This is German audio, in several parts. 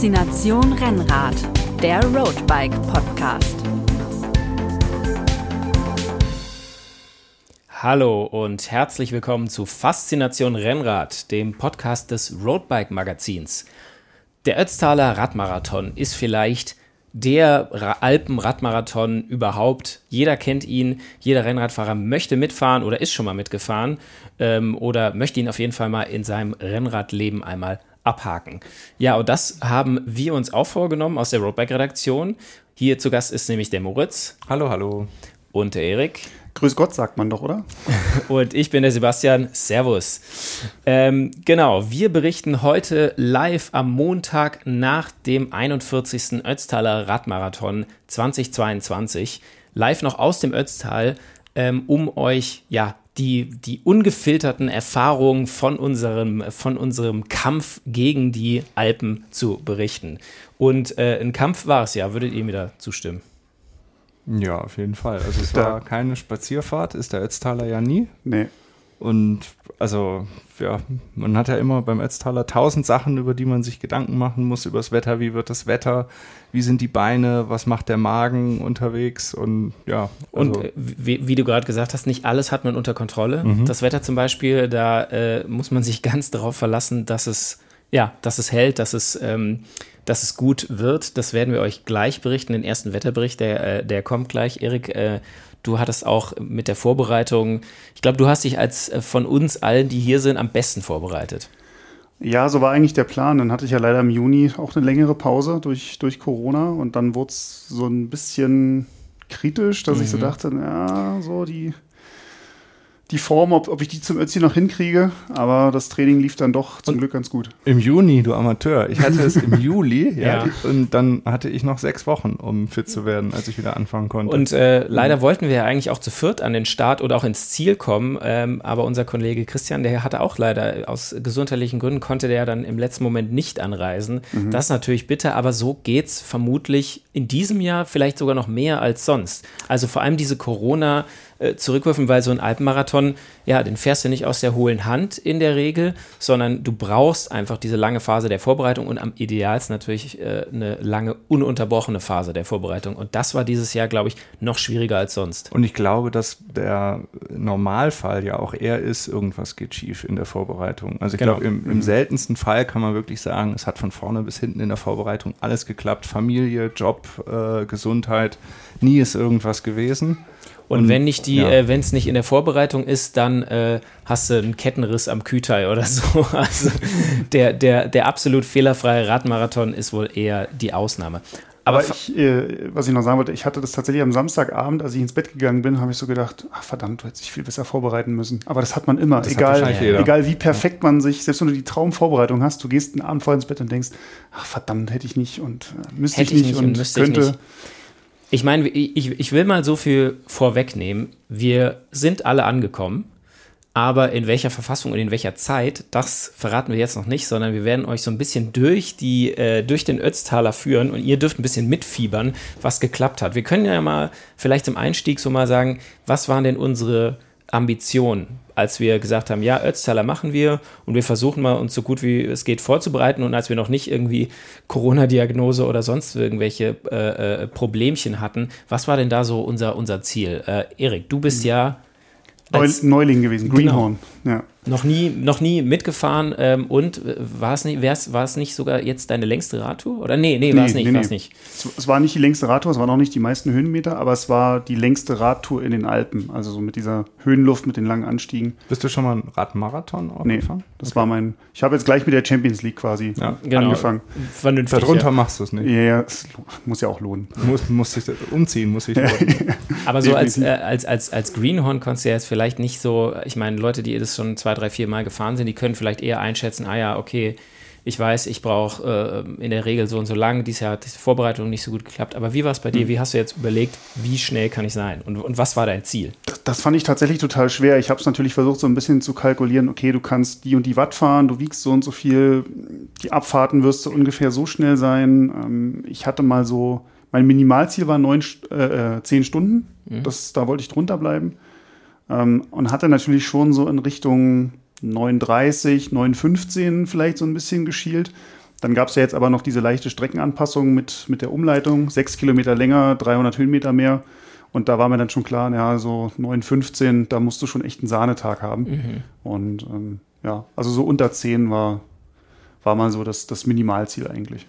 Faszination Rennrad, der Roadbike Podcast. Hallo und herzlich willkommen zu Faszination Rennrad, dem Podcast des Roadbike Magazins. Der Ötztaler Radmarathon ist vielleicht der Alpenradmarathon überhaupt. Jeder kennt ihn, jeder Rennradfahrer möchte mitfahren oder ist schon mal mitgefahren ähm, oder möchte ihn auf jeden Fall mal in seinem Rennradleben einmal abhaken. Ja, und das haben wir uns auch vorgenommen aus der Roadbike-Redaktion. Hier zu Gast ist nämlich der Moritz. Hallo, hallo. Und der Erik. Grüß Gott, sagt man doch, oder? Und ich bin der Sebastian. Servus. Ähm, genau, wir berichten heute live am Montag nach dem 41. Ötztaler Radmarathon 2022. Live noch aus dem Ötztal, ähm, um euch ja die, die ungefilterten Erfahrungen von unserem, von unserem Kampf gegen die Alpen zu berichten. Und äh, ein Kampf war es ja, würdet ihr mir da zustimmen? Ja, auf jeden Fall. Also es war keine Spazierfahrt, ist der Ötztaler ja nie. Nee. Und also, ja, man hat ja immer beim Ötztaler tausend Sachen, über die man sich Gedanken machen muss, über das Wetter, wie wird das Wetter, wie sind die Beine, was macht der Magen unterwegs und ja. Also und äh, wie, wie, du gerade gesagt hast, nicht alles hat man unter Kontrolle. Mhm. Das Wetter zum Beispiel, da äh, muss man sich ganz darauf verlassen, dass es, ja, dass es hält, dass es ähm, dass es gut wird. Das werden wir euch gleich berichten. Den ersten Wetterbericht, der, äh, der kommt gleich. Erik, äh, du hattest auch mit der Vorbereitung, ich glaube, du hast dich als äh, von uns allen, die hier sind, am besten vorbereitet. Ja, so war eigentlich der Plan. Dann hatte ich ja leider im Juni auch eine längere Pause durch, durch Corona und dann wurde es so ein bisschen kritisch, dass mhm. ich so mhm. dachte, ja, so die die Form, ob, ob ich die zum Ötzi noch hinkriege. Aber das Training lief dann doch zum und Glück ganz gut. Im Juni, du Amateur. Ich hatte es im Juli, ja, ja. Und dann hatte ich noch sechs Wochen, um fit zu werden, als ich wieder anfangen konnte. Und äh, leider mhm. wollten wir ja eigentlich auch zu viert an den Start oder auch ins Ziel kommen. Ähm, aber unser Kollege Christian, der hatte auch leider aus gesundheitlichen Gründen, konnte der dann im letzten Moment nicht anreisen. Mhm. Das ist natürlich bitter, aber so geht es vermutlich in diesem Jahr vielleicht sogar noch mehr als sonst. Also vor allem diese Corona- äh, zurückwürfen, weil so ein Alpenmarathon, ja, den fährst du nicht aus der hohlen Hand in der Regel, sondern du brauchst einfach diese lange Phase der Vorbereitung und am idealsten natürlich äh, eine lange, ununterbrochene Phase der Vorbereitung. Und das war dieses Jahr, glaube ich, noch schwieriger als sonst. Und ich glaube, dass der Normalfall ja auch eher ist, irgendwas geht schief in der Vorbereitung. Also ich genau. glaube, im, im mhm. seltensten Fall kann man wirklich sagen, es hat von vorne bis hinten in der Vorbereitung alles geklappt. Familie, Job, äh, Gesundheit, nie ist irgendwas gewesen. Und, wenn nicht die, ja. äh, wenn es nicht in der Vorbereitung ist, dann äh, hast du einen Kettenriss am Kühlteil oder so. Also der, der, der absolut fehlerfreie Radmarathon ist wohl eher die Ausnahme. Aber, Aber ich, äh, was ich noch sagen wollte, ich hatte das tatsächlich am Samstagabend, als ich ins Bett gegangen bin, habe ich so gedacht, ach verdammt, du hättest dich viel besser vorbereiten müssen. Aber das hat man immer, das egal, egal wie perfekt man sich, selbst wenn du die Traumvorbereitung hast, du gehst einen Abend vorher ins Bett und denkst, ach verdammt, hätte ich nicht und äh, müsste ich nicht, nicht und, und könnte. Nicht. Ich meine, ich, ich will mal so viel vorwegnehmen. Wir sind alle angekommen, aber in welcher Verfassung und in welcher Zeit, das verraten wir jetzt noch nicht, sondern wir werden euch so ein bisschen durch, die, äh, durch den Ötztaler führen und ihr dürft ein bisschen mitfiebern, was geklappt hat. Wir können ja mal vielleicht zum Einstieg so mal sagen, was waren denn unsere Ambitionen als wir gesagt haben, ja, Ötztaler machen wir und wir versuchen mal uns so gut wie es geht vorzubereiten und als wir noch nicht irgendwie Corona-Diagnose oder sonst irgendwelche äh, äh, Problemchen hatten, was war denn da so unser, unser Ziel? Äh, Erik, du bist mhm. ja Neuling gewesen, Greenhorn. Genau. Ja. Noch nie, noch nie mitgefahren ähm, und äh, war es nicht, war es nicht sogar jetzt deine längste Radtour? Oder nee, nee, war es nicht, nee, nee. nicht. Es war nicht die längste Radtour, es waren auch nicht die meisten Höhenmeter, aber es war die längste Radtour in den Alpen. Also so mit dieser Höhenluft, mit den langen Anstiegen. Bist du schon mal ein Radmarathon nee, gefahren? Das okay. war mein. Ich habe jetzt gleich mit der Champions League quasi ja, genau. angefangen. Vernünftig, Darunter ja. machst du es nicht. Ja, ja, es muss ja auch lohnen. Muss, muss sich umziehen, muss ich Aber so als, äh, als, als, als Greenhorn konntest du ja jetzt vielleicht nicht so, ich meine, Leute, die das schon zwei, drei, vier Mal gefahren sind, die können vielleicht eher einschätzen, ah ja, okay, ich weiß, ich brauche äh, in der Regel so und so lange. Dieses Jahr hat die Vorbereitung nicht so gut geklappt. Aber wie war es bei dir? Hm. Wie hast du jetzt überlegt, wie schnell kann ich sein? Und, und was war dein Ziel? Das, das fand ich tatsächlich total schwer. Ich habe es natürlich versucht, so ein bisschen zu kalkulieren. Okay, du kannst die und die Watt fahren, du wiegst so und so viel. Die Abfahrten wirst du ungefähr so schnell sein. Ähm, ich hatte mal so, mein Minimalziel war neun, äh, äh, zehn Stunden. Mhm. Das, da wollte ich drunter bleiben. Ähm, und hatte natürlich schon so in Richtung 9,30, 9,15 vielleicht so ein bisschen geschielt. Dann gab es ja jetzt aber noch diese leichte Streckenanpassung mit, mit der Umleitung. Sechs Kilometer länger, 300 Höhenmeter mehr. Und da war mir dann schon klar, ja, so 9, 15, da musst du schon echt einen Sahnetag haben. Mhm. Und ähm, ja, also so unter 10 war, war mal so das, das Minimalziel eigentlich.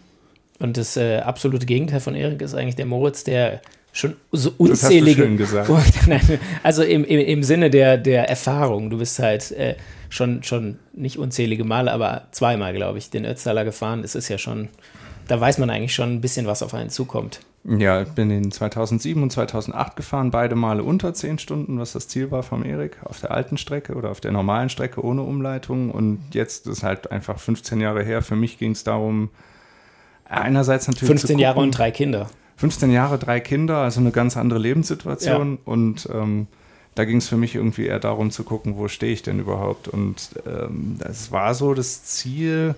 Und das äh, absolute Gegenteil von Erik ist eigentlich der Moritz, der schon so unzählige. also im, im, im Sinne der, der Erfahrung. Du bist halt äh, schon, schon nicht unzählige Male, aber zweimal, glaube ich, den Ötztaler gefahren. Es ist ja schon, da weiß man eigentlich schon ein bisschen, was auf einen zukommt. Ja, ich bin in 2007 und 2008 gefahren, beide Male unter 10 Stunden, was das Ziel war vom Erik, auf der alten Strecke oder auf der normalen Strecke ohne Umleitung. Und jetzt ist halt einfach 15 Jahre her. Für mich ging es darum, einerseits natürlich. 15 gucken, Jahre und drei Kinder. 15 Jahre, drei Kinder, also eine ganz andere Lebenssituation. Ja. Und ähm, da ging es für mich irgendwie eher darum zu gucken, wo stehe ich denn überhaupt. Und ähm, das war so das Ziel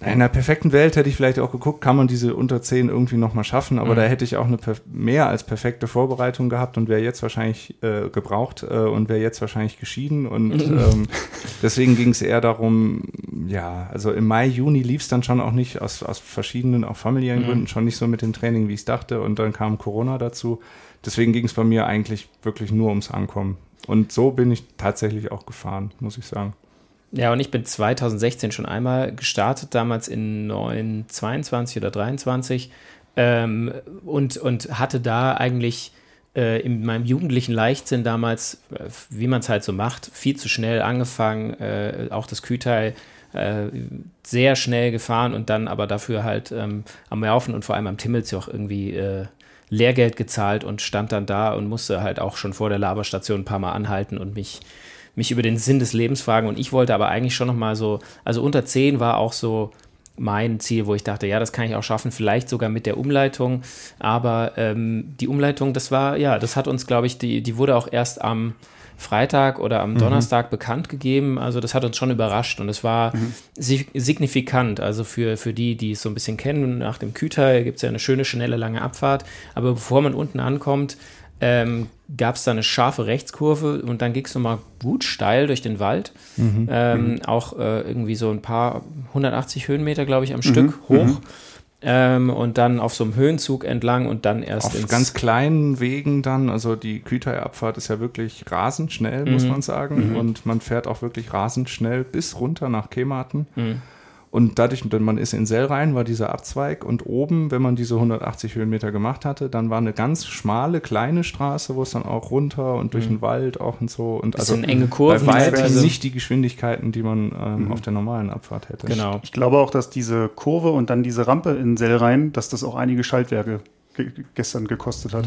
in einer perfekten Welt hätte ich vielleicht auch geguckt, kann man diese unter 10 irgendwie nochmal schaffen, aber mhm. da hätte ich auch eine mehr als perfekte Vorbereitung gehabt und wäre jetzt wahrscheinlich äh, gebraucht äh, und wäre jetzt wahrscheinlich geschieden. Und mhm. ähm, deswegen ging es eher darum, ja, also im Mai, Juni lief es dann schon auch nicht aus, aus verschiedenen, auch familiären mhm. Gründen, schon nicht so mit dem Training, wie ich es dachte. Und dann kam Corona dazu. Deswegen ging es bei mir eigentlich wirklich nur ums Ankommen. Und so bin ich tatsächlich auch gefahren, muss ich sagen. Ja, und ich bin 2016 schon einmal gestartet, damals in 9, 22 oder 23 ähm, und, und hatte da eigentlich äh, in meinem jugendlichen Leichtsinn damals, äh, wie man es halt so macht, viel zu schnell angefangen, äh, auch das Kühlteil äh, sehr schnell gefahren und dann aber dafür halt ähm, am Laufen und vor allem am Timmelsjoch irgendwie äh, Lehrgeld gezahlt und stand dann da und musste halt auch schon vor der Laberstation ein paar Mal anhalten und mich mich über den Sinn des Lebens fragen. Und ich wollte aber eigentlich schon noch mal so, also unter 10 war auch so mein Ziel, wo ich dachte, ja, das kann ich auch schaffen, vielleicht sogar mit der Umleitung. Aber ähm, die Umleitung, das war, ja, das hat uns, glaube ich, die, die wurde auch erst am Freitag oder am mhm. Donnerstag bekannt gegeben. Also das hat uns schon überrascht und es war mhm. signifikant. Also für, für die, die es so ein bisschen kennen, nach dem Küter gibt es ja eine schöne, schnelle, lange Abfahrt. Aber bevor man unten ankommt, ähm, gab es da eine scharfe Rechtskurve und dann ging es nochmal gut steil durch den Wald. Mhm. Ähm, mhm. Auch äh, irgendwie so ein paar 180 Höhenmeter, glaube ich, am mhm. Stück hoch. Mhm. Ähm, und dann auf so einem Höhenzug entlang und dann erst auf ins ganz kleinen Wegen dann, also die Kütai-Abfahrt ist ja wirklich rasend schnell, muss mhm. man sagen. Mhm. Und man fährt auch wirklich rasend schnell bis runter nach Kematen. Und dadurch, wenn man ist in Sell rein, war dieser Abzweig und oben, wenn man diese 180 Höhenmeter gemacht hatte, dann war eine ganz schmale, kleine Straße, wo es dann auch runter und durch mhm. den Wald auch und so. Und also enge Kurven. Bei weitem also nicht die Geschwindigkeiten, die man ähm, mhm. auf der normalen Abfahrt hätte. Genau. Ich glaube auch, dass diese Kurve und dann diese Rampe in Sell rein, dass das auch einige Schaltwerke gestern gekostet hat.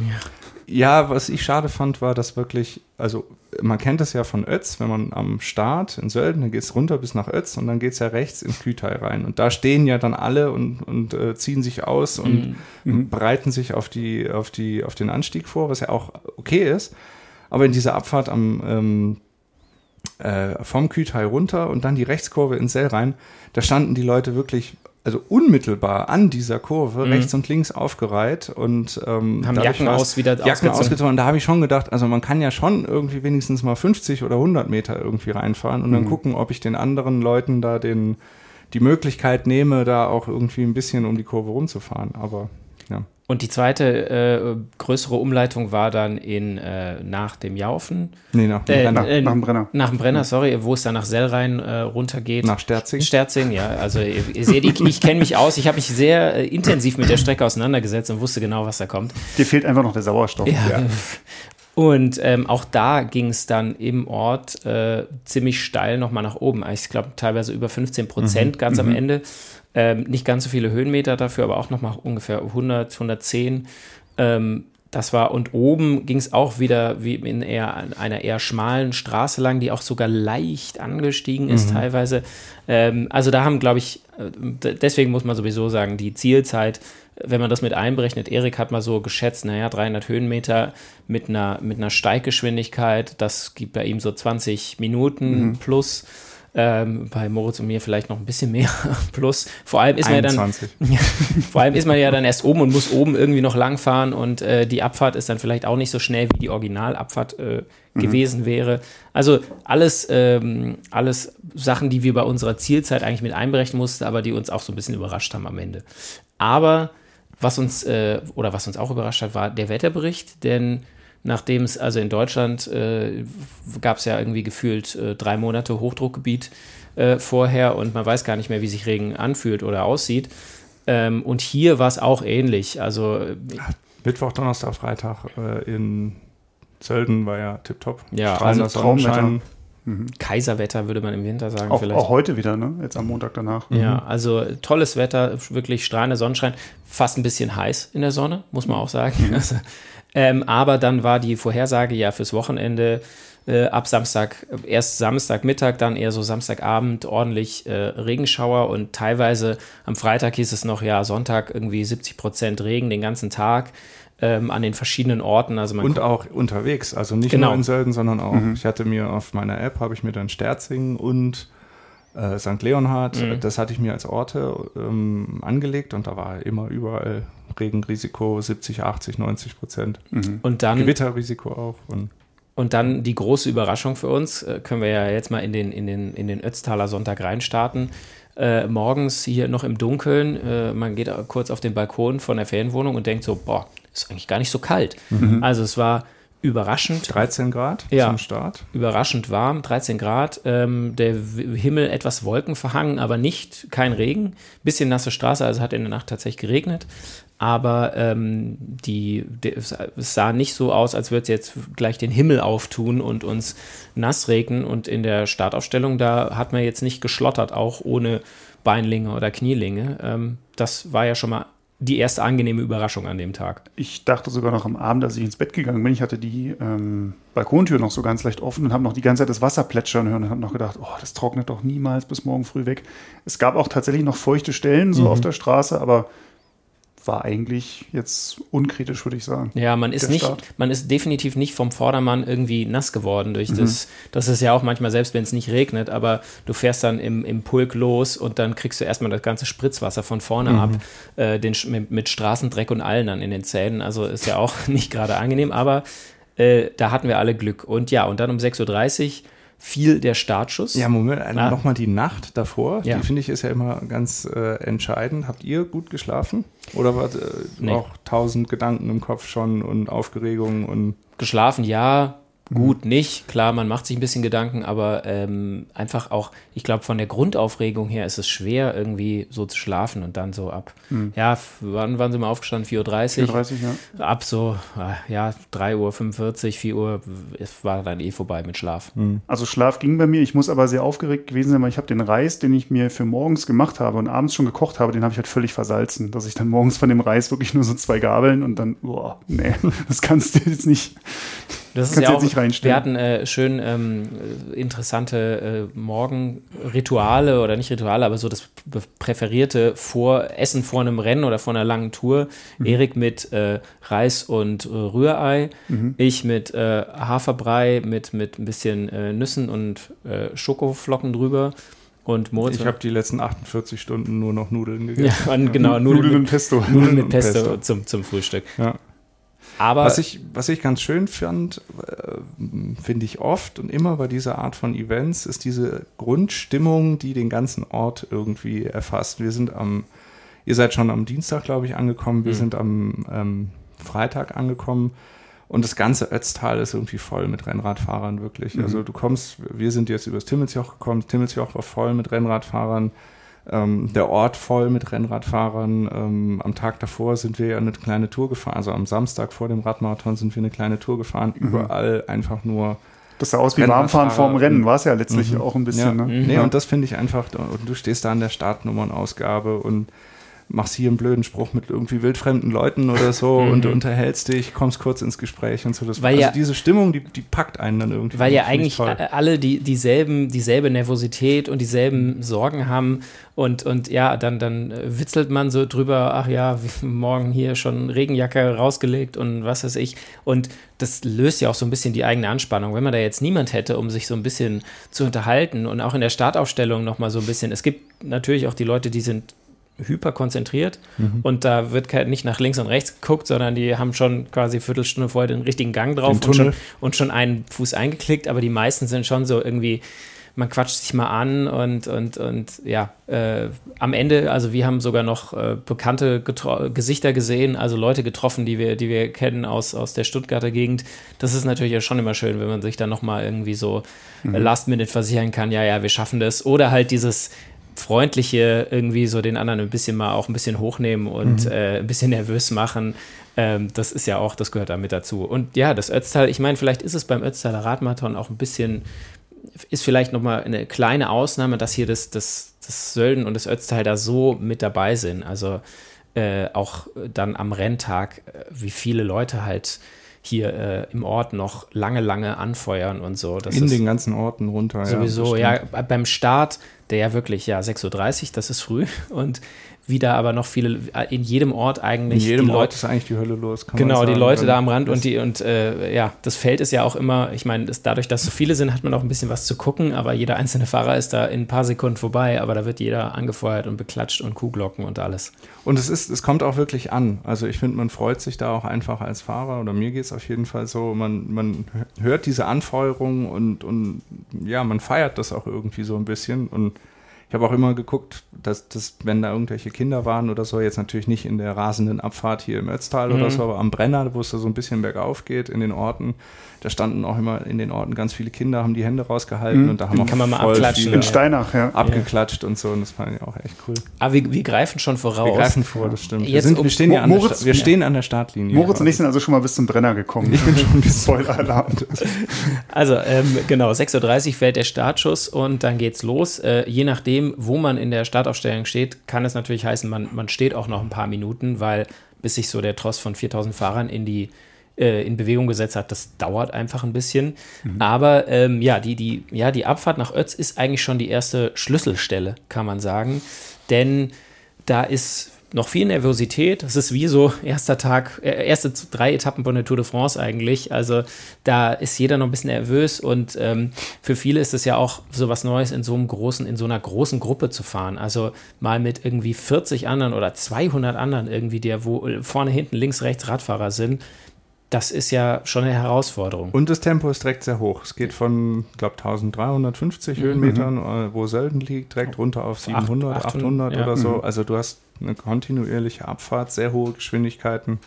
Ja, was ich schade fand, war, dass wirklich, also man kennt das ja von Ötz, wenn man am Start in Sölden, dann geht es runter bis nach Ötz und dann geht es ja rechts ins Kühlteil rein. Und da stehen ja dann alle und, und äh, ziehen sich aus und mhm. mhm. bereiten sich auf, die, auf, die, auf den Anstieg vor, was ja auch okay ist. Aber in dieser Abfahrt am ähm, äh, vom Kühlteil runter und dann die Rechtskurve ins Sell rein, da standen die Leute wirklich also unmittelbar an dieser Kurve mhm. rechts und links aufgereiht und ähm, haben Jacken aus wieder Jacken ausgezogen. Und da habe ich schon gedacht, also man kann ja schon irgendwie wenigstens mal 50 oder 100 Meter irgendwie reinfahren und mhm. dann gucken, ob ich den anderen Leuten da den die Möglichkeit nehme, da auch irgendwie ein bisschen um die Kurve rumzufahren. Aber. Und die zweite äh, größere Umleitung war dann in, äh, nach dem Jaufen. Nee, nach dem, äh, Brenner. Äh, nach dem Brenner. Nach dem Brenner, sorry, wo es dann nach Sellrhein äh, runtergeht. Nach Sterzing. Sterzing, ja. Also ihr, ihr seht, ich, ich kenne mich aus. Ich habe mich sehr äh, intensiv mit der Strecke auseinandergesetzt und wusste genau, was da kommt. Dir fehlt einfach noch der Sauerstoff. Ja. ja. Und ähm, auch da ging es dann im Ort äh, ziemlich steil nochmal nach oben. Ich glaube, teilweise über 15 Prozent mhm. ganz mhm. am Ende. Ähm, nicht ganz so viele Höhenmeter dafür, aber auch nochmal ungefähr 100, 110. Ähm, das war, und oben ging es auch wieder wie in eher, einer eher schmalen Straße lang, die auch sogar leicht angestiegen ist mhm. teilweise. Ähm, also da haben, glaube ich, äh, deswegen muss man sowieso sagen, die Zielzeit, wenn man das mit einberechnet, Erik hat mal so geschätzt, naja, 300 Höhenmeter mit einer, mit einer Steiggeschwindigkeit, das gibt bei ihm so 20 Minuten mhm. plus. Ähm, bei Moritz und mir vielleicht noch ein bisschen mehr plus. Vor allem ist 21. man ja dann, vor allem ist man ja dann erst oben und muss oben irgendwie noch langfahren und äh, die Abfahrt ist dann vielleicht auch nicht so schnell wie die Originalabfahrt äh, mhm. gewesen wäre. Also alles, ähm, alles Sachen, die wir bei unserer Zielzeit eigentlich mit einberechnen mussten, aber die uns auch so ein bisschen überrascht haben am Ende. Aber was uns äh, oder was uns auch überrascht hat, war der Wetterbericht, denn nachdem es also in Deutschland äh, gab es ja irgendwie gefühlt äh, drei Monate Hochdruckgebiet äh, vorher und man weiß gar nicht mehr, wie sich Regen anfühlt oder aussieht. Ähm, und hier war es auch ähnlich. Also Mittwoch, Donnerstag, Freitag äh, in Sölden war ja tipptopp. Ja, also Traumwetter. Mhm. Kaiserwetter würde man im Winter sagen. Auch, vielleicht. auch heute wieder, ne? Jetzt am Montag danach. Ja, mhm. also tolles Wetter, wirklich strahlender Sonnenschein, fast ein bisschen heiß in der Sonne, muss man auch sagen. Mhm. Also, ähm, aber dann war die Vorhersage ja fürs Wochenende äh, ab Samstag, erst Samstagmittag, dann eher so Samstagabend ordentlich äh, Regenschauer und teilweise am Freitag hieß es noch, ja, Sonntag irgendwie 70 Prozent Regen den ganzen Tag. Ähm, an den verschiedenen Orten. Also und auch unterwegs, also nicht genau. nur in Sölden, sondern auch, mhm. ich hatte mir auf meiner App, habe ich mir dann Sterzing und äh, St. Leonhard, mhm. das hatte ich mir als Orte ähm, angelegt und da war immer überall Regenrisiko 70, 80, 90 Prozent. Mhm. Und dann Gewitterrisiko auch. Und, und dann die große Überraschung für uns, äh, können wir ja jetzt mal in den, in den, in den Ötztaler Sonntag reinstarten. Äh, morgens hier noch im Dunkeln, äh, man geht kurz auf den Balkon von der Ferienwohnung und denkt so, boah, ist eigentlich gar nicht so kalt. Mhm. Also es war überraschend. 13 Grad ja, zum Start. Überraschend warm, 13 Grad. Ähm, der Himmel etwas wolkenverhangen, aber nicht, kein Regen. Bisschen nasse Straße, also hat in der Nacht tatsächlich geregnet. Aber ähm, die, die, es sah nicht so aus, als würde es jetzt gleich den Himmel auftun und uns nass regnen. Und in der Startaufstellung, da hat man jetzt nicht geschlottert, auch ohne Beinlinge oder Knielinge. Ähm, das war ja schon mal die erste angenehme Überraschung an dem Tag. Ich dachte sogar noch am Abend, als ich ins Bett gegangen bin, ich hatte die ähm, Balkontür noch so ganz leicht offen und habe noch die ganze Zeit das Wasser plätschern hören und habe noch gedacht, oh, das trocknet doch niemals bis morgen früh weg. Es gab auch tatsächlich noch feuchte Stellen so mhm. auf der Straße, aber war eigentlich jetzt unkritisch, würde ich sagen. Ja, man ist nicht, Start. man ist definitiv nicht vom Vordermann irgendwie nass geworden durch mhm. das. Das ist ja auch manchmal, selbst wenn es nicht regnet, aber du fährst dann im, im Pulk los und dann kriegst du erstmal das ganze Spritzwasser von vorne mhm. ab, äh, den, mit, mit, Straßendreck und allen dann in den Zähnen. Also ist ja auch nicht gerade angenehm, aber äh, da hatten wir alle Glück. Und ja, und dann um 6.30 Uhr fiel der Startschuss. Ja, Moment, ah. nochmal die Nacht davor. Ja. Die finde ich ist ja immer ganz äh, entscheidend. Habt ihr gut geschlafen? Oder war äh, nee. auch tausend Gedanken im Kopf schon und Aufgeregungen und. Geschlafen, ja gut nicht. Klar, man macht sich ein bisschen Gedanken, aber ähm, einfach auch, ich glaube, von der Grundaufregung her ist es schwer, irgendwie so zu schlafen und dann so ab, mhm. ja, wann waren sie mal aufgestanden? 4.30 Uhr? 4.30 Uhr, ja. Ab so, äh, ja, 3.45 Uhr, 4 Uhr, es war dann eh vorbei mit Schlaf. Mhm. Also Schlaf ging bei mir, ich muss aber sehr aufgeregt gewesen sein, weil ich habe den Reis, den ich mir für morgens gemacht habe und abends schon gekocht habe, den habe ich halt völlig versalzen, dass ich dann morgens von dem Reis wirklich nur so zwei Gabeln und dann, boah, nee, das kannst du jetzt nicht, das ist ja auch, wir hatten äh, schön ähm, interessante äh, Morgenrituale oder nicht Rituale, aber so das präferierte vor Essen vor einem Rennen oder vor einer langen Tour. Mhm. Erik mit äh, Reis und äh, Rührei, mhm. ich mit äh, Haferbrei, mit, mit ein bisschen äh, Nüssen und Schokoflocken drüber. Und Moritz. Ich habe die letzten 48 Stunden nur noch Nudeln gegessen. Ja, genau, Nudeln, Nudeln mit Pesto. Nudeln mit Pesto, Pesto. Zum, zum Frühstück. Ja. Aber was ich, was ich ganz schön fand, äh, finde ich oft und immer bei dieser Art von Events, ist diese Grundstimmung, die den ganzen Ort irgendwie erfasst. Wir sind am, ihr seid schon am Dienstag, glaube ich, angekommen, wir mhm. sind am ähm, Freitag angekommen. Und das ganze Ötztal ist irgendwie voll mit Rennradfahrern, wirklich. Mhm. Also du kommst, wir sind jetzt übers Timmelsjoch gekommen, Timmelsjoch war voll mit Rennradfahrern ähm, der Ort voll mit Rennradfahrern. Ähm, am Tag davor sind wir ja eine kleine Tour gefahren, also am Samstag vor dem Radmarathon sind wir eine kleine Tour gefahren, mhm. überall einfach nur. Das sah aus wie Warmfahren vorm Rennen, war es ja letztlich mhm. auch ein bisschen. Ja. Ne? Mhm. Nee, und das finde ich einfach, und du stehst da an der Startnummernausgabe und machst hier einen blöden Spruch mit irgendwie wildfremden Leuten oder so mhm. und unterhältst unterhältst dich, kommst kurz ins Gespräch und so. Das, weil also ja, diese Stimmung, die, die packt einen dann irgendwie. Weil ja eigentlich alle die, dieselben, dieselbe Nervosität und dieselben Sorgen haben und, und ja, dann, dann witzelt man so drüber, ach ja, morgen hier schon Regenjacke rausgelegt und was weiß ich. Und das löst ja auch so ein bisschen die eigene Anspannung. Wenn man da jetzt niemand hätte, um sich so ein bisschen zu unterhalten und auch in der Startaufstellung nochmal so ein bisschen, es gibt natürlich auch die Leute, die sind hyper konzentriert mhm. und da wird nicht nach links und rechts geguckt, sondern die haben schon quasi eine Viertelstunde vorher den richtigen Gang drauf und schon, und schon einen Fuß eingeklickt, aber die meisten sind schon so irgendwie man quatscht sich mal an und, und, und ja, äh, am Ende, also wir haben sogar noch äh, bekannte Gesichter gesehen, also Leute getroffen, die wir, die wir kennen aus, aus der Stuttgarter Gegend. Das ist natürlich ja schon immer schön, wenn man sich dann nochmal irgendwie so mhm. Last Minute versichern kann, ja, ja, wir schaffen das. Oder halt dieses, freundliche irgendwie so den anderen ein bisschen mal auch ein bisschen hochnehmen und mhm. äh, ein bisschen nervös machen. Ähm, das ist ja auch, das gehört da mit dazu. Und ja, das Ötztal, ich meine, vielleicht ist es beim Ötztaler Radmarathon auch ein bisschen, ist vielleicht nochmal eine kleine Ausnahme, dass hier das, das, das Sölden und das Ötztal da so mit dabei sind. Also äh, auch dann am Renntag, äh, wie viele Leute halt hier äh, im Ort noch lange, lange anfeuern und so. Das In den ganzen Orten runter. Sowieso, ja, ja, beim Start, der ja wirklich, ja, 6.30 Uhr, das ist früh und wieder aber noch viele, in jedem Ort eigentlich. In jedem Ort Leute, ist eigentlich die Hölle los. genau, die Leute da am Rand und die, und äh, ja, das Feld ist ja auch immer, ich meine, dadurch, dass so viele sind, hat man auch ein bisschen was zu gucken, aber jeder einzelne Fahrer ist da in ein paar Sekunden vorbei, aber da wird jeder angefeuert und beklatscht und Kuhglocken und alles. Und es ist, es kommt auch wirklich an. Also ich finde, man freut sich da auch einfach als Fahrer, oder mir geht es auf jeden Fall so, man, man hört diese Anfeuerung und, und ja, man feiert das auch irgendwie so ein bisschen und ich habe auch immer geguckt, dass, dass, wenn da irgendwelche Kinder waren oder so, jetzt natürlich nicht in der rasenden Abfahrt hier im Ötztal mhm. oder so, aber am Brenner, wo es da so ein bisschen bergauf geht in den Orten, da standen auch immer in den Orten ganz viele Kinder, haben die Hände rausgehalten mhm. und da haben auch Kann man mal abklatschen. In Steinach, ja. Abgeklatscht ja. und so und das fand ich auch echt cool. Aber wir, wir greifen schon voraus. Wir greifen vor, das stimmt. wir, sind, wir, stehen, ja an Moritz, der, wir stehen an der Startlinie. Moritz und ich sind also schon mal bis zum Brenner gekommen. Ich bin schon ein bisschen Spoiler-Alarm. also ähm, genau, 6.30 Uhr fällt der Startschuss und dann geht's los. Äh, je nachdem, wo man in der Startaufstellung steht, kann es natürlich heißen, man, man steht auch noch ein paar Minuten, weil bis sich so der Tross von 4000 Fahrern in die äh, in Bewegung gesetzt hat, das dauert einfach ein bisschen. Mhm. Aber ähm, ja, die, die, ja, die Abfahrt nach Ötz ist eigentlich schon die erste Schlüsselstelle, kann man sagen. Denn da ist noch viel Nervosität. Es ist wie so erster Tag, äh, erste drei Etappen von der Tour de France eigentlich. Also da ist jeder noch ein bisschen nervös und ähm, für viele ist es ja auch so was Neues in so einem großen, in so einer großen Gruppe zu fahren. Also mal mit irgendwie 40 anderen oder 200 anderen irgendwie, der wo vorne, hinten, links, rechts Radfahrer sind das ist ja schon eine Herausforderung. Und das Tempo ist direkt sehr hoch. Es geht von, ich glaube, 1350 mhm. Höhenmetern, äh, wo Sölden liegt, direkt runter auf 700, 800, 800 ja. oder so. Mhm. Also du hast eine kontinuierliche Abfahrt, sehr hohe Geschwindigkeiten.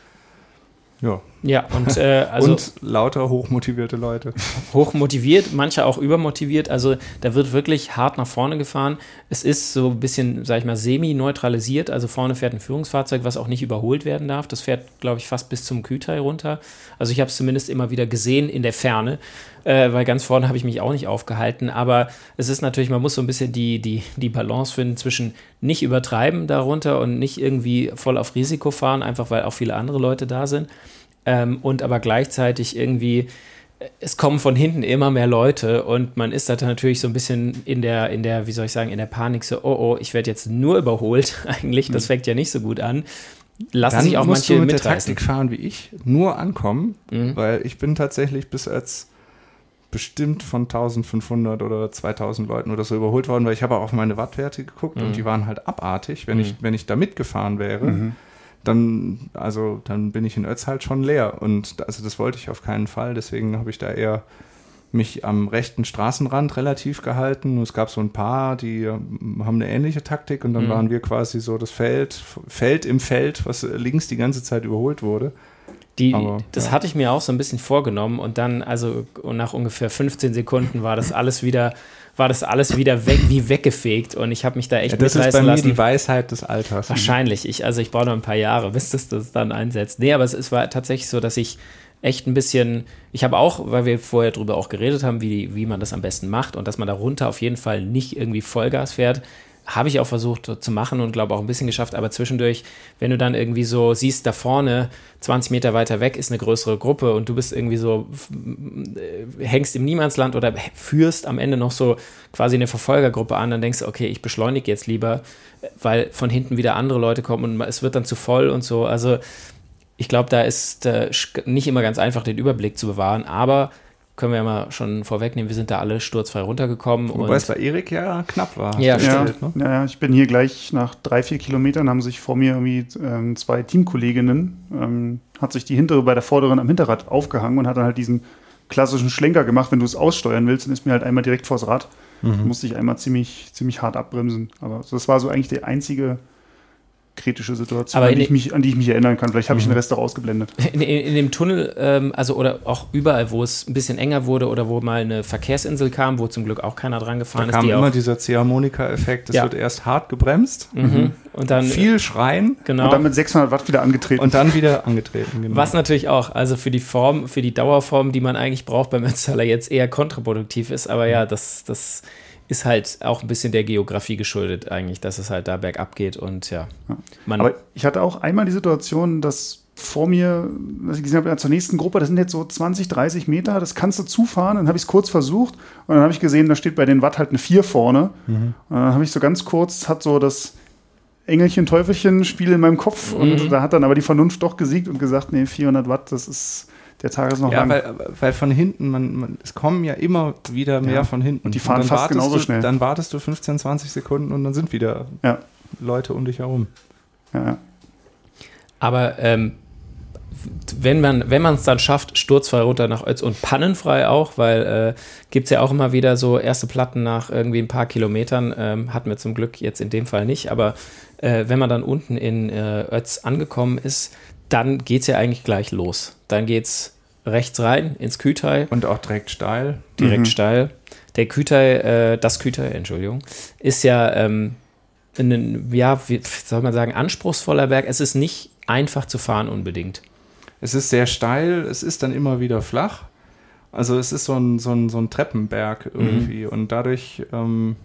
Ja. Ja, und, äh, also und lauter hochmotivierte Leute. Hochmotiviert, manche auch übermotiviert. Also da wird wirklich hart nach vorne gefahren. Es ist so ein bisschen, sag ich mal, semi-neutralisiert. Also vorne fährt ein Führungsfahrzeug, was auch nicht überholt werden darf. Das fährt, glaube ich, fast bis zum Kühlteil runter. Also ich habe es zumindest immer wieder gesehen in der Ferne, äh, weil ganz vorne habe ich mich auch nicht aufgehalten. Aber es ist natürlich, man muss so ein bisschen die, die, die Balance finden zwischen nicht übertreiben darunter und nicht irgendwie voll auf Risiko fahren, einfach weil auch viele andere Leute da sind ähm, und aber gleichzeitig irgendwie es kommen von hinten immer mehr Leute und man ist da natürlich so ein bisschen in der, in der, wie soll ich sagen, in der Panik so, oh oh, ich werde jetzt nur überholt. Eigentlich, das mhm. fängt ja nicht so gut an. Lassen Dann sich auch musst manche du mit mitreißen. der Taktik fahren wie ich, nur ankommen, mhm. weil ich bin tatsächlich bis als bestimmt von 1500 oder 2000 Leuten oder so überholt worden, weil ich habe auch auf meine Wattwerte geguckt mhm. und die waren halt abartig. Wenn, mhm. ich, wenn ich da mitgefahren wäre, mhm dann, also, dann bin ich in Ötz halt schon leer. Und also das wollte ich auf keinen Fall. Deswegen habe ich da eher mich am rechten Straßenrand relativ gehalten. Es gab so ein paar, die ähm, haben eine ähnliche Taktik und dann mhm. waren wir quasi so das Feld, Feld im Feld, was links die ganze Zeit überholt wurde. Die, Aber, das ja. hatte ich mir auch so ein bisschen vorgenommen und dann, also nach ungefähr 15 Sekunden war das alles wieder war das alles wieder weg, wie weggefegt und ich habe mich da echt ja, das mitreißen ist bei mir lassen. die Weisheit des Alters. Wahrscheinlich. Ich, also ich brauche noch ein paar Jahre, bis das, das dann einsetzt. Nee, aber es, es war tatsächlich so, dass ich echt ein bisschen, ich habe auch, weil wir vorher darüber auch geredet haben, wie, wie man das am besten macht und dass man da runter auf jeden Fall nicht irgendwie Vollgas fährt, habe ich auch versucht zu machen und glaube auch ein bisschen geschafft, aber zwischendurch, wenn du dann irgendwie so siehst, da vorne 20 Meter weiter weg ist eine größere Gruppe und du bist irgendwie so, äh, hängst im Niemandsland oder führst am Ende noch so quasi eine Verfolgergruppe an, dann denkst du, okay, ich beschleunige jetzt lieber, weil von hinten wieder andere Leute kommen und es wird dann zu voll und so. Also ich glaube, da ist äh, nicht immer ganz einfach, den Überblick zu bewahren, aber können wir ja mal schon vorwegnehmen, wir sind da alle sturzfrei runtergekommen. Wobei es bei Erik ja knapp war. Ja, ja, ne? ja, ich bin hier gleich nach drei, vier Kilometern haben sich vor mir irgendwie ähm, zwei Teamkolleginnen, ähm, hat sich die hintere bei der vorderen am Hinterrad aufgehangen und hat dann halt diesen klassischen Schlenker gemacht, wenn du es aussteuern willst, dann ist mir halt einmal direkt vors Rad. Mhm. Musste ich einmal ziemlich, ziemlich hart abbremsen. Aber das war so eigentlich der einzige kritische Situation, an die, ich mich, an die ich mich erinnern kann. Vielleicht habe ich den mhm. Rest auch ausgeblendet. In, in, in dem Tunnel, ähm, also oder auch überall, wo es ein bisschen enger wurde oder wo mal eine Verkehrsinsel kam, wo zum Glück auch keiner dran gefahren da ist. Da kam immer dieser Ziehharmonika-Effekt. Es ja. wird erst hart gebremst, mhm. und dann viel schreien. Genau. Und dann mit 600 Watt wieder angetreten. Und dann wieder angetreten, genau. Was natürlich auch, also für die Form, für die Dauerform, die man eigentlich braucht beim Ötztaler jetzt eher kontraproduktiv ist. Aber ja, das, das ist halt auch ein bisschen der Geografie geschuldet eigentlich, dass es halt da bergab geht und ja. ja. Aber ich hatte auch einmal die Situation, dass vor mir, was ich gesehen habe, zur nächsten Gruppe, das sind jetzt so 20, 30 Meter, das kannst du zufahren. Dann habe ich es kurz versucht und dann habe ich gesehen, da steht bei den Watt halt eine 4 vorne. Mhm. Und dann habe ich so ganz kurz, hat so das Engelchen-Teufelchen-Spiel in meinem Kopf mhm. und da hat dann aber die Vernunft doch gesiegt und gesagt, nee, 400 Watt, das ist der Tag ist noch ja, lang. Weil, weil von hinten, man, man, es kommen ja immer wieder mehr ja. von hinten. Und die fahren und fast genauso du, schnell. Dann wartest du 15, 20 Sekunden und dann sind wieder ja. Leute um dich herum. Ja. Aber ähm, wenn man wenn es dann schafft, sturzfrei runter nach Ötz und pannenfrei auch, weil äh, gibt es ja auch immer wieder so erste Platten nach irgendwie ein paar Kilometern, ähm, hatten wir zum Glück jetzt in dem Fall nicht, aber äh, wenn man dann unten in äh, Ötz angekommen ist, dann geht es ja eigentlich gleich los. Dann geht es rechts rein ins Kütai. Und auch direkt steil. Direkt mhm. steil. Der Kütai, äh, das Kütai, Entschuldigung, ist ja ähm, ein, ja, wie soll man sagen, anspruchsvoller Berg. Es ist nicht einfach zu fahren unbedingt. Es ist sehr steil, es ist dann immer wieder flach. Also es ist so ein, so ein, so ein Treppenberg irgendwie. Mhm. Und dadurch, ähm,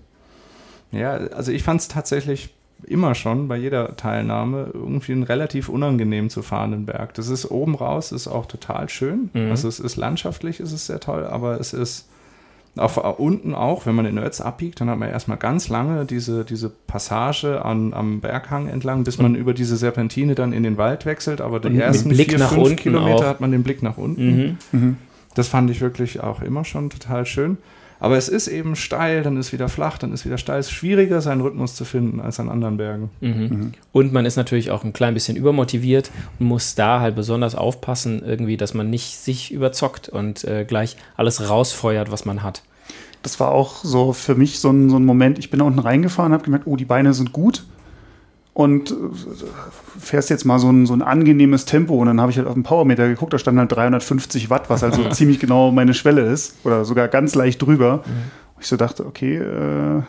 ja, also ich fand es tatsächlich immer schon bei jeder Teilnahme irgendwie einen relativ unangenehm zu fahrenden Berg. Das ist oben raus, ist auch total schön. Mhm. Also es ist landschaftlich, ist es sehr toll, aber es ist auf, unten auch, wenn man in Ötz abbiegt, dann hat man erstmal ganz lange diese, diese Passage an, am Berghang entlang, bis man über diese Serpentine dann in den Wald wechselt. Aber die ersten Blick vier, nach fünf Kilometer auch. hat man den Blick nach unten. Mhm. Mhm. Das fand ich wirklich auch immer schon total schön. Aber es ist eben steil, dann ist wieder flach, dann ist wieder steil. Es ist schwieriger, seinen Rhythmus zu finden als an anderen Bergen. Mhm. Mhm. Und man ist natürlich auch ein klein bisschen übermotiviert und muss da halt besonders aufpassen, irgendwie, dass man nicht sich überzockt und äh, gleich alles rausfeuert, was man hat. Das war auch so für mich so ein, so ein Moment. Ich bin da unten reingefahren, habe gemerkt, oh, die Beine sind gut und äh, fährst jetzt mal so ein, so ein angenehmes Tempo. Und dann habe ich halt auf dem Powermeter geguckt, da stand halt 350 Watt, was also ziemlich genau meine Schwelle ist. Oder sogar ganz leicht drüber. Mhm. Ich so dachte, okay, äh,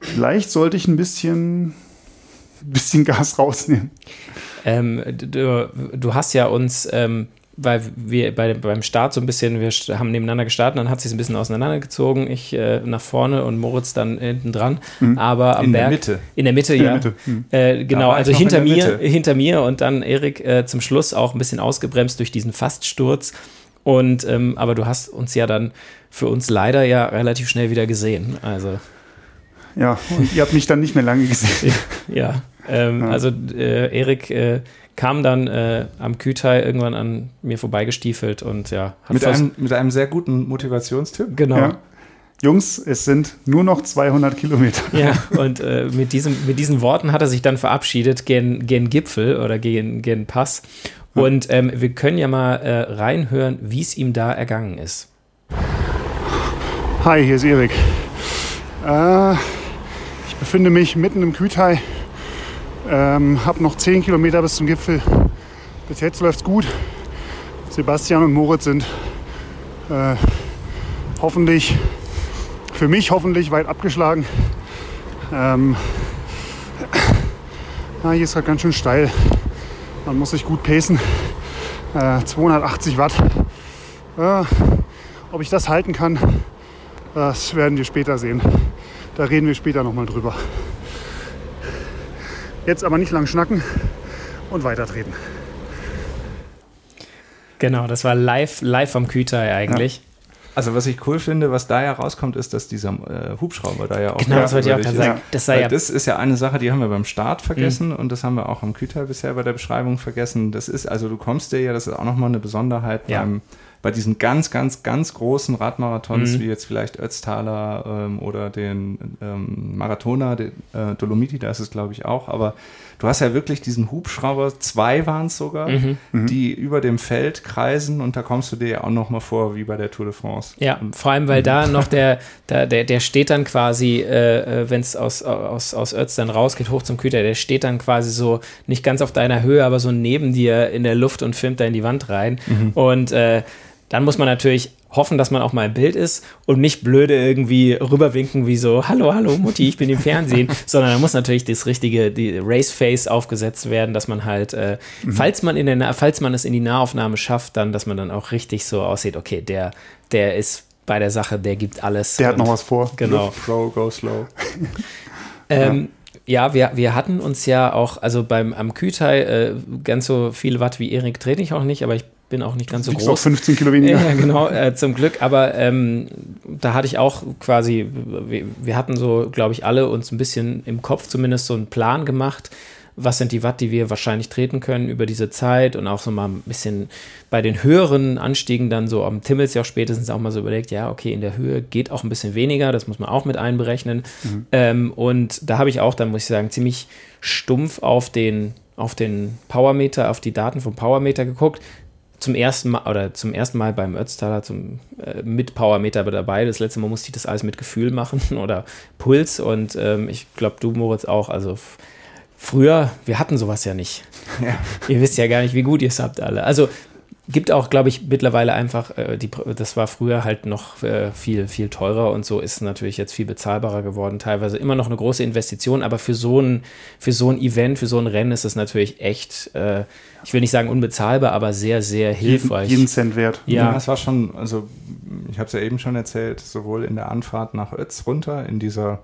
vielleicht sollte ich ein bisschen, bisschen Gas rausnehmen. Ähm, du, du, hast ja uns ähm, weil wir bei, beim Start so ein bisschen, wir haben nebeneinander gestartet, dann hat sich ein bisschen auseinandergezogen, ich äh, nach vorne und Moritz dann hinten dran, mhm. aber am in Berg. In der Mitte. In der Mitte, in ja. Mitte. Mhm. Äh, genau, also hinter mir, hinter mir und dann Erik äh, zum Schluss auch ein bisschen ausgebremst durch diesen Faststurz. Und ähm, aber du hast uns ja dann für uns leider ja relativ schnell wieder gesehen. Also. Ja, und ihr habt mich dann nicht mehr lange gesehen. ja, ähm, ja. also äh, Erik äh, kam dann äh, am Kütai irgendwann an mir vorbeigestiefelt und ja. mit, einem, mit einem sehr guten Motivationstipp. Genau. Ja. Jungs, es sind nur noch 200 Kilometer. Ja, und äh, mit, diesem, mit diesen Worten hat er sich dann verabschiedet gen, gen Gipfel oder gen, gen Pass. Und ähm, wir können ja mal äh, reinhören, wie es ihm da ergangen ist. Hi, hier ist Erik. Äh, ich befinde mich mitten im Kütai ähm, hab noch 10 Kilometer bis zum Gipfel. Bis jetzt läuft es gut. Sebastian und Moritz sind äh, hoffentlich, für mich hoffentlich weit abgeschlagen. Ähm, na, hier ist halt ganz schön steil. Man muss sich gut pacen. Äh, 280 Watt. Äh, ob ich das halten kann, das werden wir später sehen. Da reden wir später nochmal drüber. Jetzt aber nicht lang schnacken und weitertreten. Genau, das war live, live vom Kütai eigentlich. Ja. Also was ich cool finde, was da ja rauskommt, ist, dass dieser äh, Hubschrauber da ja auch genau, das wollte ich auch gerade sagen. Das, ja das ist ja eine Sache, die haben wir beim Start vergessen mhm. und das haben wir auch am Kütai bisher bei der Beschreibung vergessen. Das ist also du kommst dir ja, das ist auch nochmal eine Besonderheit ja. beim bei diesen ganz, ganz, ganz großen Radmarathons, mhm. wie jetzt vielleicht Ötztaler ähm, oder den ähm, Marathoner, den, äh, Dolomiti, da ist es glaube ich auch, aber du hast ja wirklich diesen Hubschrauber, zwei waren es sogar, mhm. mhm. die über dem Feld kreisen und da kommst du dir ja auch nochmal vor, wie bei der Tour de France. Ja, vor allem, weil mhm. da noch der, der, der, der steht dann quasi, äh, äh wenn es aus, aus, aus Ötz dann rausgeht, hoch zum Küter, der steht dann quasi so nicht ganz auf deiner Höhe, aber so neben dir in der Luft und filmt da in die Wand rein. Mhm. Und äh, dann muss man natürlich hoffen, dass man auch mal im Bild ist und nicht blöde irgendwie rüberwinken wie so, hallo, hallo Mutti, ich bin im Fernsehen, sondern da muss natürlich das richtige, die Race Face aufgesetzt werden, dass man halt, äh, mhm. falls man in der, falls man es in die Nahaufnahme schafft, dann, dass man dann auch richtig so aussieht, okay, der, der ist bei der Sache, der gibt alles. Der hat noch was vor. Genau. Pro, go slow. ähm, ja. ja, wir, wir hatten uns ja auch, also beim am Kütai, äh, ganz so viel Watt wie Erik trete ich auch nicht, aber ich bin auch nicht ganz so groß. Auch 15 Kilo weniger. Ja, genau, äh, zum Glück. Aber ähm, da hatte ich auch quasi, wir, wir hatten so, glaube ich, alle uns ein bisschen im Kopf zumindest so einen Plan gemacht. Was sind die Watt, die wir wahrscheinlich treten können über diese Zeit und auch so mal ein bisschen bei den höheren Anstiegen dann so am Timmels ja auch spätestens auch mal so überlegt, ja, okay, in der Höhe geht auch ein bisschen weniger, das muss man auch mit einberechnen. Mhm. Ähm, und da habe ich auch, dann muss ich sagen, ziemlich stumpf auf den auf den Powermeter, auf die Daten vom Powermeter geguckt, zum ersten Mal oder zum ersten Mal beim Ötztaler zum, äh, mit Powermeter dabei. Das letzte Mal musste ich das alles mit Gefühl machen oder Puls und ähm, ich glaube, du, Moritz, auch. Also früher, wir hatten sowas ja nicht. Ja. Ihr wisst ja gar nicht, wie gut ihr es habt alle. Also gibt auch, glaube ich, mittlerweile einfach, äh, die, das war früher halt noch äh, viel, viel teurer und so ist natürlich jetzt viel bezahlbarer geworden. Teilweise immer noch eine große Investition, aber für so ein, für so ein Event, für so ein Rennen ist es natürlich echt, äh, ich will nicht sagen unbezahlbar, aber sehr, sehr hilfreich. Jeden, jeden Cent wert. Ja, es war schon, also ich habe es ja eben schon erzählt, sowohl in der Anfahrt nach Ötz runter, in dieser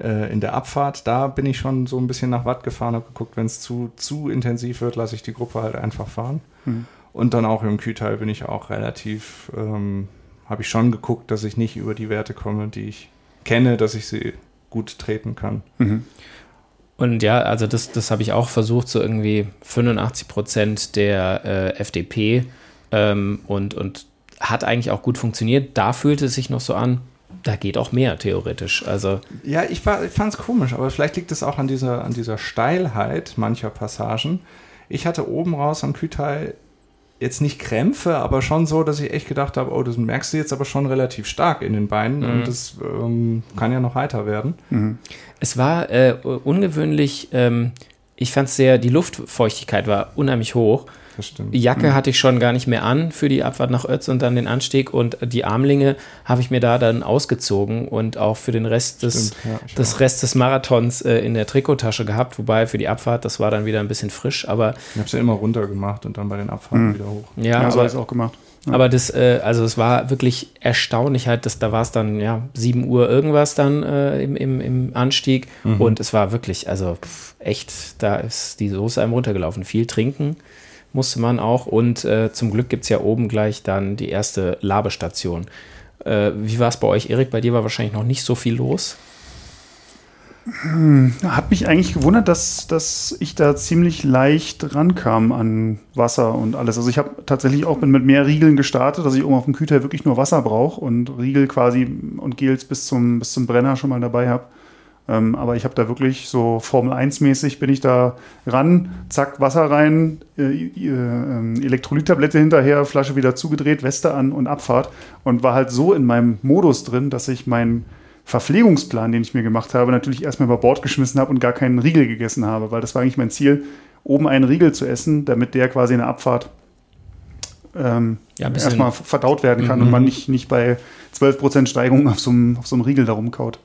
äh, in der Abfahrt, da bin ich schon so ein bisschen nach Watt gefahren, habe geguckt, wenn es zu, zu intensiv wird, lasse ich die Gruppe halt einfach fahren. Mhm. Und dann auch im Kühlteil bin ich auch relativ, ähm, habe ich schon geguckt, dass ich nicht über die Werte komme, die ich kenne, dass ich sie gut treten kann. Mhm. Und ja, also das, das habe ich auch versucht, so irgendwie 85 Prozent der äh, FDP ähm, und, und hat eigentlich auch gut funktioniert. Da fühlte es sich noch so an, da geht auch mehr theoretisch. Also ja, ich, ich fand es komisch, aber vielleicht liegt es auch an dieser, an dieser Steilheit mancher Passagen. Ich hatte oben raus am Kühlteil jetzt nicht Krämpfe, aber schon so, dass ich echt gedacht habe, oh, das merkst du jetzt aber schon relativ stark in den Beinen mhm. und das ähm, kann ja noch heiter werden. Mhm. Es war äh, ungewöhnlich, ähm, ich fand es sehr, die Luftfeuchtigkeit war unheimlich hoch. Jacke mhm. hatte ich schon gar nicht mehr an für die Abfahrt nach Ötz und dann den Anstieg und die Armlinge habe ich mir da dann ausgezogen und auch für den Rest des, ja, des Rest des Marathons äh, in der Trikottasche gehabt, wobei für die Abfahrt, das war dann wieder ein bisschen frisch, aber ich habe es ja immer runter gemacht und dann bei den Abfahrten mhm. wieder hoch. Ja, ja so habe ich es auch gemacht. Ja. Aber das, äh, also es war wirklich erstaunlich halt, dass da war es dann, ja, 7 Uhr irgendwas dann äh, im, im, im Anstieg mhm. und es war wirklich, also pff, echt, da ist die Soße einem runtergelaufen. Viel trinken, musste man auch. Und äh, zum Glück gibt es ja oben gleich dann die erste Labestation. Äh, wie war es bei euch, Erik? Bei dir war wahrscheinlich noch nicht so viel los. Hm, hat mich eigentlich gewundert, dass, dass ich da ziemlich leicht rankam an Wasser und alles. Also ich habe tatsächlich auch mit mehr Riegeln gestartet, dass ich oben auf dem Kühlteil wirklich nur Wasser brauche und Riegel quasi und Gels bis zum, bis zum Brenner schon mal dabei habe. Ähm, aber ich habe da wirklich so Formel 1-mäßig bin ich da ran, zack, Wasser rein, äh, äh, Elektrolyttablette hinterher, Flasche wieder zugedreht, Weste an und Abfahrt. Und war halt so in meinem Modus drin, dass ich meinen Verpflegungsplan, den ich mir gemacht habe, natürlich erstmal über Bord geschmissen habe und gar keinen Riegel gegessen habe, weil das war eigentlich mein Ziel, oben einen Riegel zu essen, damit der quasi in der Abfahrt ähm, ja, erstmal verdaut werden kann mhm. und man nicht, nicht bei 12% Steigung auf so, einem, auf so einem Riegel da rumkaut.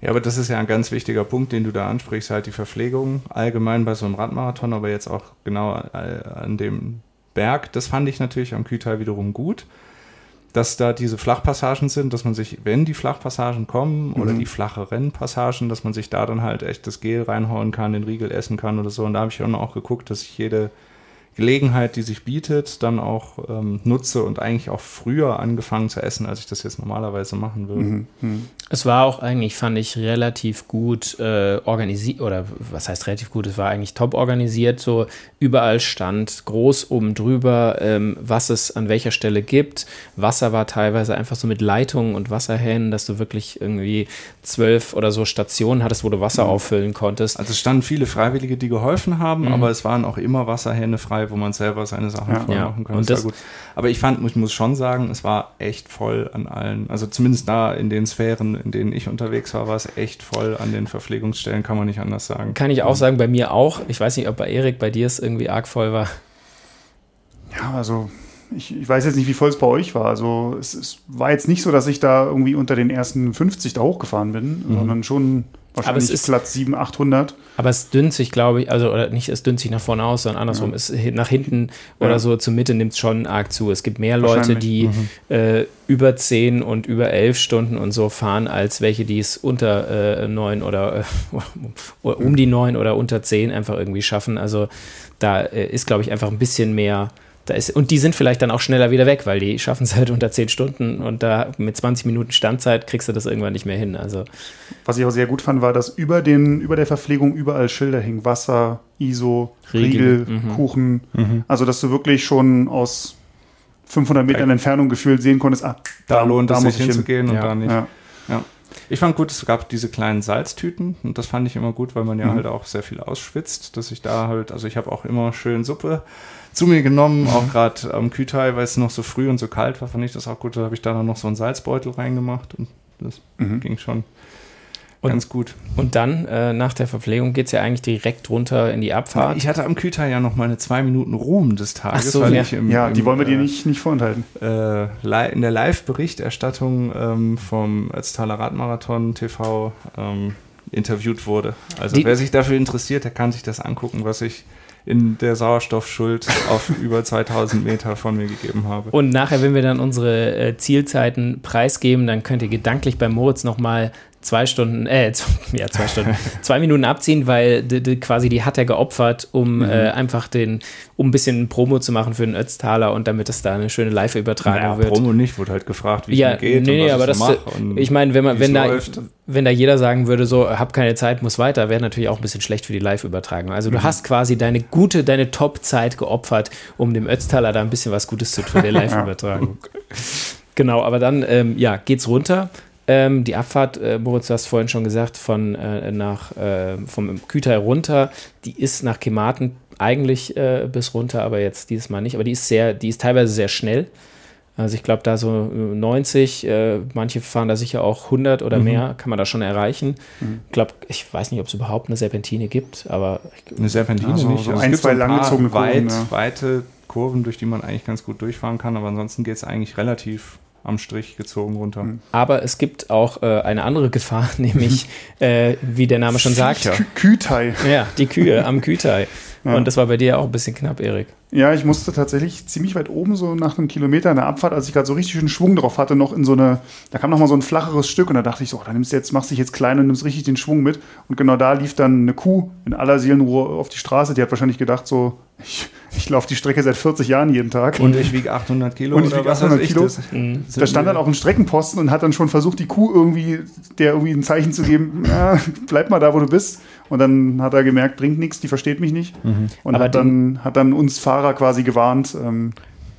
Ja, aber das ist ja ein ganz wichtiger Punkt, den du da ansprichst, halt die Verpflegung allgemein bei so einem Radmarathon, aber jetzt auch genau an dem Berg. Das fand ich natürlich am Kühlteil wiederum gut. dass da diese Flachpassagen sind, dass man sich, wenn die Flachpassagen kommen oder mhm. die flacheren Passagen, dass man sich da dann halt echt das Gel reinhauen kann, den Riegel essen kann oder so. Und da habe ich auch geguckt, dass ich jede Gelegenheit, die sich bietet, dann auch ähm, nutze und eigentlich auch früher angefangen zu essen, als ich das jetzt normalerweise machen würde. Mhm. mhm. Es war auch eigentlich, fand ich, relativ gut äh, organisiert, oder was heißt relativ gut, es war eigentlich top organisiert, so überall stand groß oben drüber, ähm, was es an welcher Stelle gibt. Wasser war teilweise einfach so mit Leitungen und Wasserhähnen, dass du wirklich irgendwie zwölf oder so Stationen hattest, wo du Wasser mhm. auffüllen konntest. Also es standen viele Freiwillige, die geholfen haben, mhm. aber es waren auch immer Wasserhähne frei wo man selber seine Sachen ja. voll machen kann. Und das, das gut. Aber ich fand, ich muss schon sagen, es war echt voll an allen, also zumindest da in den Sphären, in denen ich unterwegs war, war es echt voll an den Verpflegungsstellen, kann man nicht anders sagen. Kann ich auch sagen, bei mir auch. Ich weiß nicht, ob bei Erik, bei dir es irgendwie arg voll war. Ja, also ich, ich, weiß jetzt nicht, wie voll es bei euch war. Also es, es, war jetzt nicht so, dass ich da irgendwie unter den ersten 50 da hochgefahren bin, mhm. sondern schon Wahrscheinlich aber es ist, Platz 7, 800. Aber es dünnt sich, glaube ich, also oder nicht, es dünnt sich nach vorne aus, sondern andersrum. Ja. Es, nach hinten ja. oder so zur Mitte nimmt es schon arg zu. Es gibt mehr Leute, die mhm. äh, über 10 und über 11 Stunden und so fahren, als welche, die es unter äh, 9 oder, äh, um die 9 oder unter 10 einfach irgendwie schaffen. Also da äh, ist, glaube ich, einfach ein bisschen mehr da ist, und die sind vielleicht dann auch schneller wieder weg, weil die schaffen es halt unter 10 Stunden und da mit 20 Minuten Standzeit kriegst du das irgendwann nicht mehr hin. Also. Was ich auch sehr gut fand, war, dass über, den, über der Verpflegung überall Schilder hingen. Wasser, ISO, Riegel, Riegel mhm. Kuchen. Mhm. Also, dass du wirklich schon aus 500 Metern. Entfernung gefühlt sehen konntest, ah, da, da lohnt da es sich hinzugehen hin. und ja. da nicht. Ja. ja. Ich fand gut, es gab diese kleinen Salztüten und das fand ich immer gut, weil man ja mhm. halt auch sehr viel ausschwitzt, dass ich da halt, also ich habe auch immer schön Suppe zu mir genommen, auch mhm. gerade am Kütai, weil es noch so früh und so kalt war, fand ich das auch gut. Da habe ich da noch so einen Salzbeutel reingemacht und das mhm. ging schon und, ganz gut. Und dann, äh, nach der Verpflegung, geht es ja eigentlich direkt runter in die Abfahrt. Ich hatte am Kütai ja noch meine zwei Minuten Ruhm des Tages. Ach so, ja. Im, ja, die im, wollen wir dir äh, nicht, nicht vorenthalten. Äh, in der Live-Berichterstattung ähm, vom Ötztaler Radmarathon TV ähm, interviewt wurde. Also die, wer sich dafür interessiert, der kann sich das angucken, was ich in der Sauerstoffschuld auf über 2000 Meter von mir gegeben habe. Und nachher, wenn wir dann unsere äh, Zielzeiten preisgeben, dann könnt ihr gedanklich bei Moritz nochmal zwei Stunden, äh, ja, zwei Stunden, zwei Minuten abziehen, weil die, die, quasi die hat er geopfert, um mhm. äh, einfach den, um ein bisschen Promo zu machen für den Ötztaler und damit es da eine schöne Live-Übertragung naja, wird. Promo nicht, wurde halt gefragt, wie ja, es geht. Nee, nee, aber das, ich meine, wenn man, wenn da, wenn da jeder sagen würde, so, hab keine Zeit, muss weiter, wäre natürlich auch ein bisschen schlecht für die Live-Übertragung. Also du mhm. hast quasi deine gute, deine Top-Zeit geopfert, um dem Ötztaler da ein bisschen was Gutes zu tun, der Live-Übertragung. genau, aber dann, ähm, ja, geht's runter ähm, die Abfahrt, äh, Moritz, du hast vorhin schon gesagt, von äh, nach, äh, vom Kütai runter, die ist nach Kematen eigentlich äh, bis runter, aber jetzt dieses Mal nicht. Aber die ist sehr, die ist teilweise sehr schnell. Also ich glaube, da so 90, äh, manche fahren da sicher auch 100 oder mhm. mehr, kann man da schon erreichen. Mhm. Ich glaube, ich weiß nicht, ob es überhaupt eine Serpentine gibt, aber eine Serpentine also, nicht. So also ein, zwei so langgezogene weit, ja. weite Kurven, durch die man eigentlich ganz gut durchfahren kann, aber ansonsten geht es eigentlich relativ am Strich gezogen runter. Hm. Aber es gibt auch äh, eine andere Gefahr, nämlich, äh, wie der Name schon sagt. Kütai. Ja, die Kühe am Kütai. Ja. Und das war bei dir auch ein bisschen knapp, Erik. Ja, ich musste tatsächlich ziemlich weit oben, so nach einem Kilometer in der Abfahrt, als ich gerade so richtig schön Schwung drauf hatte, noch in so eine, da kam noch mal so ein flacheres Stück und da dachte ich so, oh, da nimmst du jetzt, machst dich jetzt klein und nimmst richtig den Schwung mit. Und genau da lief dann eine Kuh in aller Seelenruhe auf die Straße. Die hat wahrscheinlich gedacht so, ich, ich laufe die Strecke seit 40 Jahren jeden Tag. Und ich wiege 800 Kilo. Und ich wiege 800 Kilo. Mhm. Da stand dann auch ein Streckenposten und hat dann schon versucht, die Kuh irgendwie, der irgendwie ein Zeichen zu geben, ja, bleib mal da, wo du bist. Und dann hat er gemerkt, bringt nichts, die versteht mich nicht. Mhm. Und hat dann, hat dann uns Fahrer quasi gewarnt. Ähm,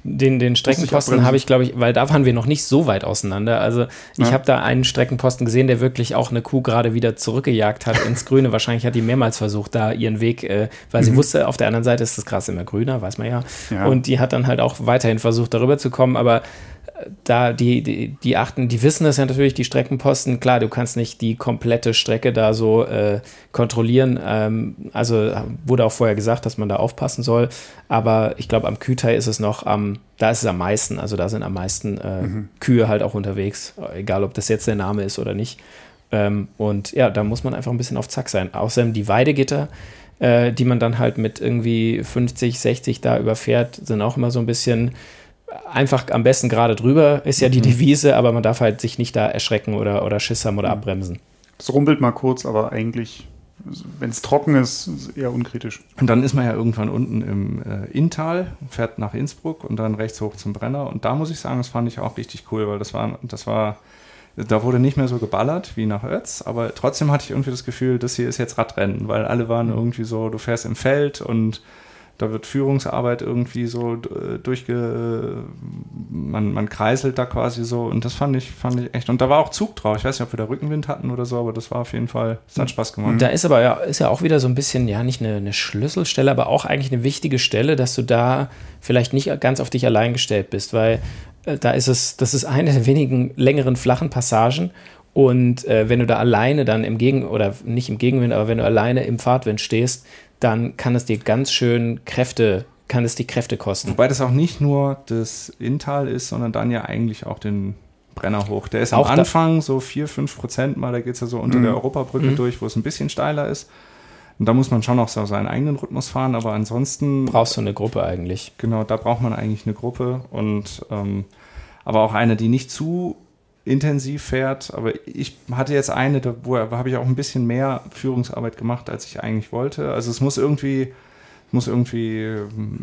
den, den Streckenposten habe ich, glaube ich, weil da waren wir noch nicht so weit auseinander. Also ich ja. habe da einen Streckenposten gesehen, der wirklich auch eine Kuh gerade wieder zurückgejagt hat ins Grüne. Wahrscheinlich hat die mehrmals versucht, da ihren Weg, äh, weil sie mhm. wusste, auf der anderen Seite ist das Gras immer grüner, weiß man ja. ja. Und die hat dann halt auch weiterhin versucht, darüber zu kommen. Aber da die, die, die achten, die wissen das ja natürlich, die Streckenposten. Klar, du kannst nicht die komplette Strecke da so äh, kontrollieren. Ähm, also wurde auch vorher gesagt, dass man da aufpassen soll. Aber ich glaube, am Kütai ist es noch am, da ist es am meisten. Also da sind am meisten äh, mhm. Kühe halt auch unterwegs, egal ob das jetzt der Name ist oder nicht. Ähm, und ja, da muss man einfach ein bisschen auf Zack sein. Außerdem die Weidegitter äh, die man dann halt mit irgendwie 50, 60 da überfährt, sind auch immer so ein bisschen einfach am besten gerade drüber, ist ja die mhm. Devise, aber man darf halt sich nicht da erschrecken oder, oder Schiss haben oder mhm. abbremsen. Es rumpelt mal kurz, aber eigentlich, wenn es trocken ist, ist eher unkritisch. Und dann ist man ja irgendwann unten im äh, Inntal, fährt nach Innsbruck und dann rechts hoch zum Brenner. Und da muss ich sagen, das fand ich auch richtig cool, weil das war, das war, da wurde nicht mehr so geballert wie nach Ötz, aber trotzdem hatte ich irgendwie das Gefühl, das hier ist jetzt Radrennen, weil alle waren mhm. irgendwie so, du fährst im Feld und da wird Führungsarbeit irgendwie so äh, durchge. Man, man kreiselt da quasi so und das fand ich, fand ich echt. Und da war auch Zug drauf. Ich weiß nicht, ob wir da Rückenwind hatten oder so, aber das war auf jeden Fall, es hat Spaß gemacht. Da ist aber ja, ist ja auch wieder so ein bisschen, ja, nicht eine, eine Schlüsselstelle, aber auch eigentlich eine wichtige Stelle, dass du da vielleicht nicht ganz auf dich allein gestellt bist, weil äh, da ist es, das ist eine der wenigen längeren flachen Passagen und äh, wenn du da alleine dann im Gegen- oder nicht im Gegenwind, aber wenn du alleine im Fahrtwind stehst, dann kann es dir ganz schön Kräfte, kann es die Kräfte kosten. Wobei das auch nicht nur das Inntal ist, sondern dann ja eigentlich auch den Brenner hoch. Der ist auch am Anfang so 4, 5 Prozent mal, da geht es ja so unter mhm. der Europabrücke mhm. durch, wo es ein bisschen steiler ist. Und da muss man schon auch so seinen eigenen Rhythmus fahren, aber ansonsten. Brauchst du eine Gruppe eigentlich. Genau, da braucht man eigentlich eine Gruppe und ähm, aber auch eine, die nicht zu intensiv fährt. Aber ich hatte jetzt eine, da wo habe ich auch ein bisschen mehr Führungsarbeit gemacht, als ich eigentlich wollte. Also es muss irgendwie, muss irgendwie,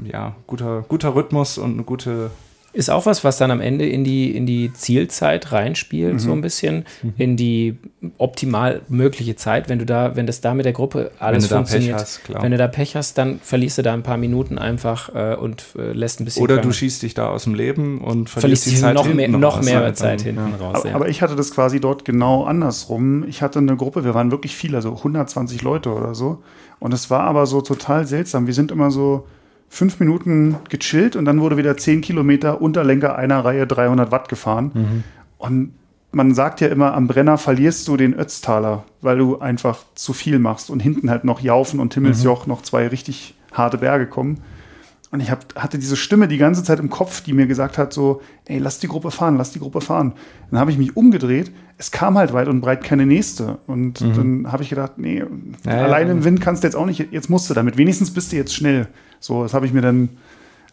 ja, guter, guter Rhythmus und eine gute ist auch was, was dann am Ende in die, in die Zielzeit reinspielt, mhm. so ein bisschen, mhm. in die optimal mögliche Zeit. Wenn du da, wenn das da mit der Gruppe alles wenn funktioniert, hast, wenn du da Pech hast, dann verlierst du da ein paar Minuten einfach äh, und äh, lässt ein bisschen. Oder du schießt dich da aus dem Leben und verlierst, verlierst die Zeit noch mehr, noch mehr halt Zeit hinten ja. raus. Aber, ja. aber, ich hatte das quasi dort genau andersrum. Ich hatte eine Gruppe, wir waren wirklich viele, also 120 Leute oder so. Und es war aber so total seltsam. Wir sind immer so fünf Minuten gechillt und dann wurde wieder zehn Kilometer Unterlenker einer Reihe 300 Watt gefahren. Mhm. Und man sagt ja immer, am Brenner verlierst du den Ötztaler, weil du einfach zu viel machst und hinten halt noch Jaufen und Himmelsjoch mhm. noch zwei richtig harte Berge kommen. Und ich hab, hatte diese Stimme die ganze Zeit im Kopf, die mir gesagt hat, so, ey, lass die Gruppe fahren, lass die Gruppe fahren. Dann habe ich mich umgedreht, es kam halt weit und breit keine nächste. Und mhm. dann habe ich gedacht, nee, ja, alleine ja. im Wind kannst du jetzt auch nicht, jetzt musst du damit, wenigstens bist du jetzt schnell. So, das habe ich mir dann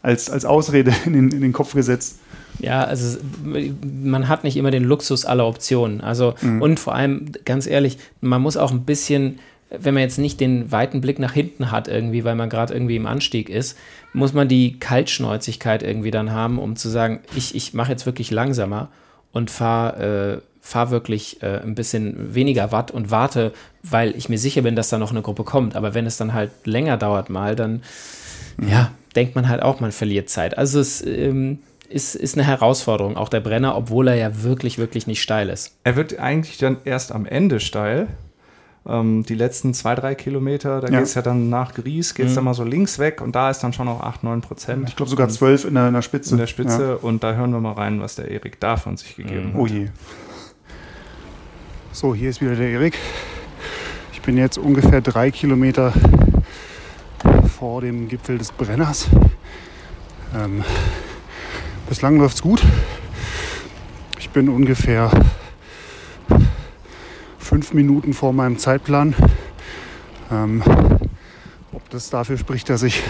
als, als Ausrede in den, in den Kopf gesetzt. Ja, also man hat nicht immer den Luxus aller Optionen. Also, mhm. und vor allem, ganz ehrlich, man muss auch ein bisschen, wenn man jetzt nicht den weiten Blick nach hinten hat, irgendwie, weil man gerade irgendwie im Anstieg ist, muss man die Kaltschnäuzigkeit irgendwie dann haben, um zu sagen, ich, ich mache jetzt wirklich langsamer und fahre. Äh, fahr wirklich äh, ein bisschen weniger Watt und warte, weil ich mir sicher bin, dass da noch eine Gruppe kommt. Aber wenn es dann halt länger dauert mal, dann mhm. ja, denkt man halt auch, man verliert Zeit. Also es ähm, ist, ist eine Herausforderung, auch der Brenner, obwohl er ja wirklich, wirklich nicht steil ist. Er wird eigentlich dann erst am Ende steil. Ähm, die letzten zwei, drei Kilometer, da ja. geht es ja dann nach Gries, geht es mhm. dann mal so links weg und da ist dann schon noch 8, 9 Prozent. Ich glaube sogar 12 in der, in der Spitze. In der Spitze ja. und da hören wir mal rein, was der Erik da von sich gegeben mhm. hat. Oh je. So, hier ist wieder der Erik. Ich bin jetzt ungefähr drei Kilometer vor dem Gipfel des Brenners. Ähm, bislang läuft es gut. Ich bin ungefähr fünf Minuten vor meinem Zeitplan. Ähm, ob das dafür spricht, dass ich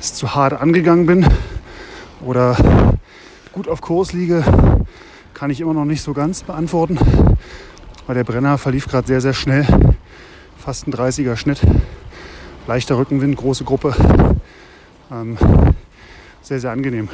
es zu hart angegangen bin oder gut auf Kurs liege, kann ich immer noch nicht so ganz beantworten. Weil der Brenner verlief gerade sehr, sehr schnell. Fast ein 30er Schnitt. Leichter Rückenwind, große Gruppe. Ähm, sehr, sehr angenehm.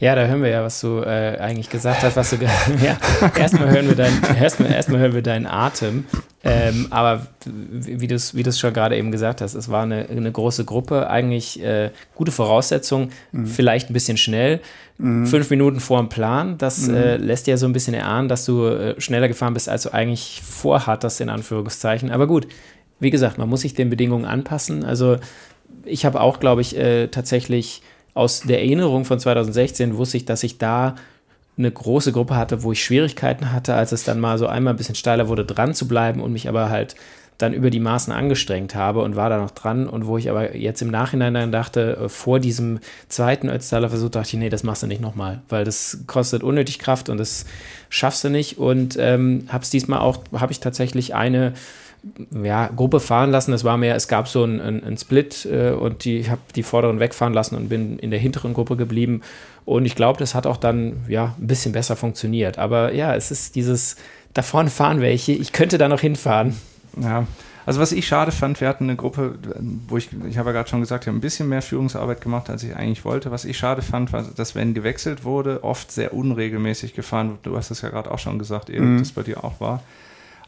Ja, da hören wir ja, was du äh, eigentlich gesagt hast, was du ja, erstmal hören wir dein, erstmal, erstmal hören wir deinen Atem. Ähm, aber wie du es wie schon gerade eben gesagt hast, es war eine, eine große Gruppe, eigentlich äh, gute Voraussetzungen, mhm. vielleicht ein bisschen schnell, mhm. fünf Minuten vor dem Plan. Das mhm. äh, lässt ja so ein bisschen erahnen, dass du äh, schneller gefahren bist, als du eigentlich vorhattest, in Anführungszeichen. Aber gut, wie gesagt, man muss sich den Bedingungen anpassen. Also ich habe auch, glaube ich, äh, tatsächlich aus der Erinnerung von 2016 wusste ich, dass ich da eine große Gruppe hatte, wo ich Schwierigkeiten hatte, als es dann mal so einmal ein bisschen steiler wurde, dran zu bleiben und mich aber halt dann über die Maßen angestrengt habe und war da noch dran. Und wo ich aber jetzt im Nachhinein dann dachte, äh, vor diesem zweiten Ötztaler Versuch dachte ich, nee, das machst du nicht nochmal, weil das kostet unnötig Kraft und das schaffst du nicht. Und ähm, habe es diesmal auch, habe ich tatsächlich eine ja, Gruppe fahren lassen. Das war mehr, es gab so einen Split äh, und die, ich habe die vorderen wegfahren lassen und bin in der hinteren Gruppe geblieben. Und ich glaube, das hat auch dann ja ein bisschen besser funktioniert. Aber ja, es ist dieses, da vorne fahren welche, ich könnte da noch hinfahren. Ja, also was ich schade fand, wir hatten eine Gruppe, wo ich, ich habe ja gerade schon gesagt, wir haben ein bisschen mehr Führungsarbeit gemacht, als ich eigentlich wollte. Was ich schade fand, war, dass wenn gewechselt wurde, oft sehr unregelmäßig gefahren wird. Du hast es ja gerade auch schon gesagt, Erik, mhm. das bei dir auch war.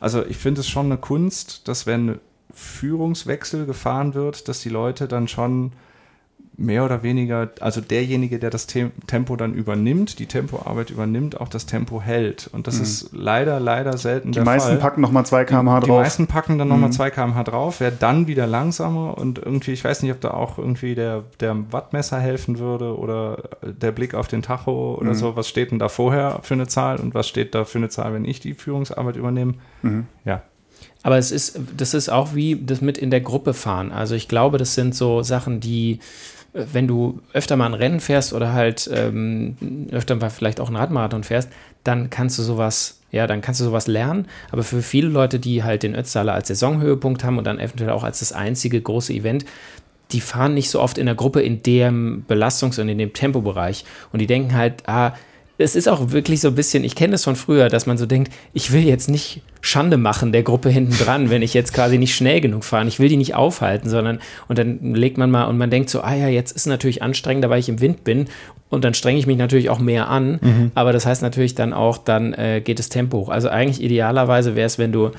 Also ich finde es schon eine Kunst, dass wenn Führungswechsel gefahren wird, dass die Leute dann schon mehr oder weniger, also derjenige, der das Tempo dann übernimmt, die Tempoarbeit übernimmt, auch das Tempo hält. Und das mhm. ist leider, leider selten die der Fall. Die meisten packen nochmal 2 km/h drauf. Die meisten packen dann nochmal mhm. 2 km/h drauf, wäre dann wieder langsamer und irgendwie, ich weiß nicht, ob da auch irgendwie der, der Wattmesser helfen würde oder der Blick auf den Tacho oder mhm. so. Was steht denn da vorher für eine Zahl und was steht da für eine Zahl, wenn ich die Führungsarbeit übernehme? Mhm. Ja. Aber es ist, das ist auch wie das mit in der Gruppe fahren. Also ich glaube, das sind so Sachen, die wenn du öfter mal ein Rennen fährst oder halt ähm, öfter mal vielleicht auch einen Radmarathon fährst, dann kannst du sowas, ja, dann kannst du sowas lernen. Aber für viele Leute, die halt den Ötztaler als Saisonhöhepunkt haben und dann eventuell auch als das einzige große Event, die fahren nicht so oft in der Gruppe in dem Belastungs- und in dem Tempobereich. Und die denken halt, ah, es ist auch wirklich so ein bisschen, ich kenne das von früher, dass man so denkt, ich will jetzt nicht Schande machen der Gruppe hinten dran, wenn ich jetzt quasi nicht schnell genug fahre. Ich will die nicht aufhalten, sondern und dann legt man mal und man denkt so, ah ja, jetzt ist natürlich anstrengender, weil ich im Wind bin und dann strenge ich mich natürlich auch mehr an. Mhm. Aber das heißt natürlich dann auch, dann äh, geht das Tempo hoch. Also eigentlich idealerweise wäre es, wenn du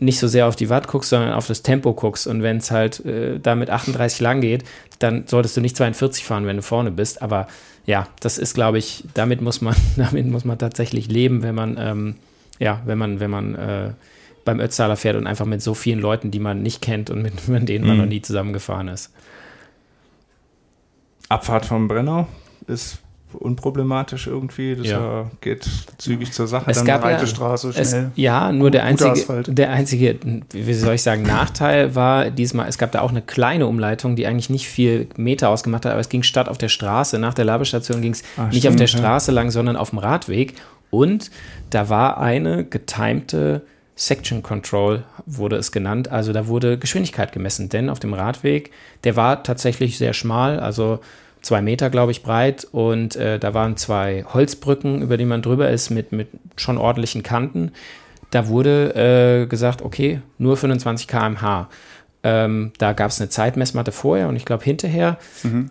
nicht so sehr auf die Watt guckst, sondern auf das Tempo guckst. Und wenn es halt äh, da mit 38 lang geht, dann solltest du nicht 42 fahren, wenn du vorne bist. Aber ja, das ist, glaube ich, damit muss man, damit muss man tatsächlich leben, wenn man, ähm, ja, wenn man, wenn man äh, beim Ötztaler fährt und einfach mit so vielen Leuten, die man nicht kennt und mit, mit denen man mhm. noch nie zusammengefahren ist. Abfahrt vom Brenner ist unproblematisch irgendwie. Das ja. geht zügig zur Sache. Es dann gab eine ja, Straße, schnell. Es, ja, nur der einzige, der einzige, wie soll ich sagen, Nachteil war diesmal, es gab da auch eine kleine Umleitung, die eigentlich nicht viel Meter ausgemacht hat, aber es ging statt auf der Straße, nach der Labestation ging es nicht stimmt, auf der Straße ja. lang, sondern auf dem Radweg. Und da war eine getimte Section Control wurde es genannt. Also da wurde Geschwindigkeit gemessen, denn auf dem Radweg, der war tatsächlich sehr schmal, also zwei Meter, glaube ich, breit und äh, da waren zwei Holzbrücken, über die man drüber ist, mit, mit schon ordentlichen Kanten. Da wurde äh, gesagt, okay, nur 25 km/h. Ähm, da gab es eine Zeitmessmatte vorher und ich glaube hinterher. Mhm.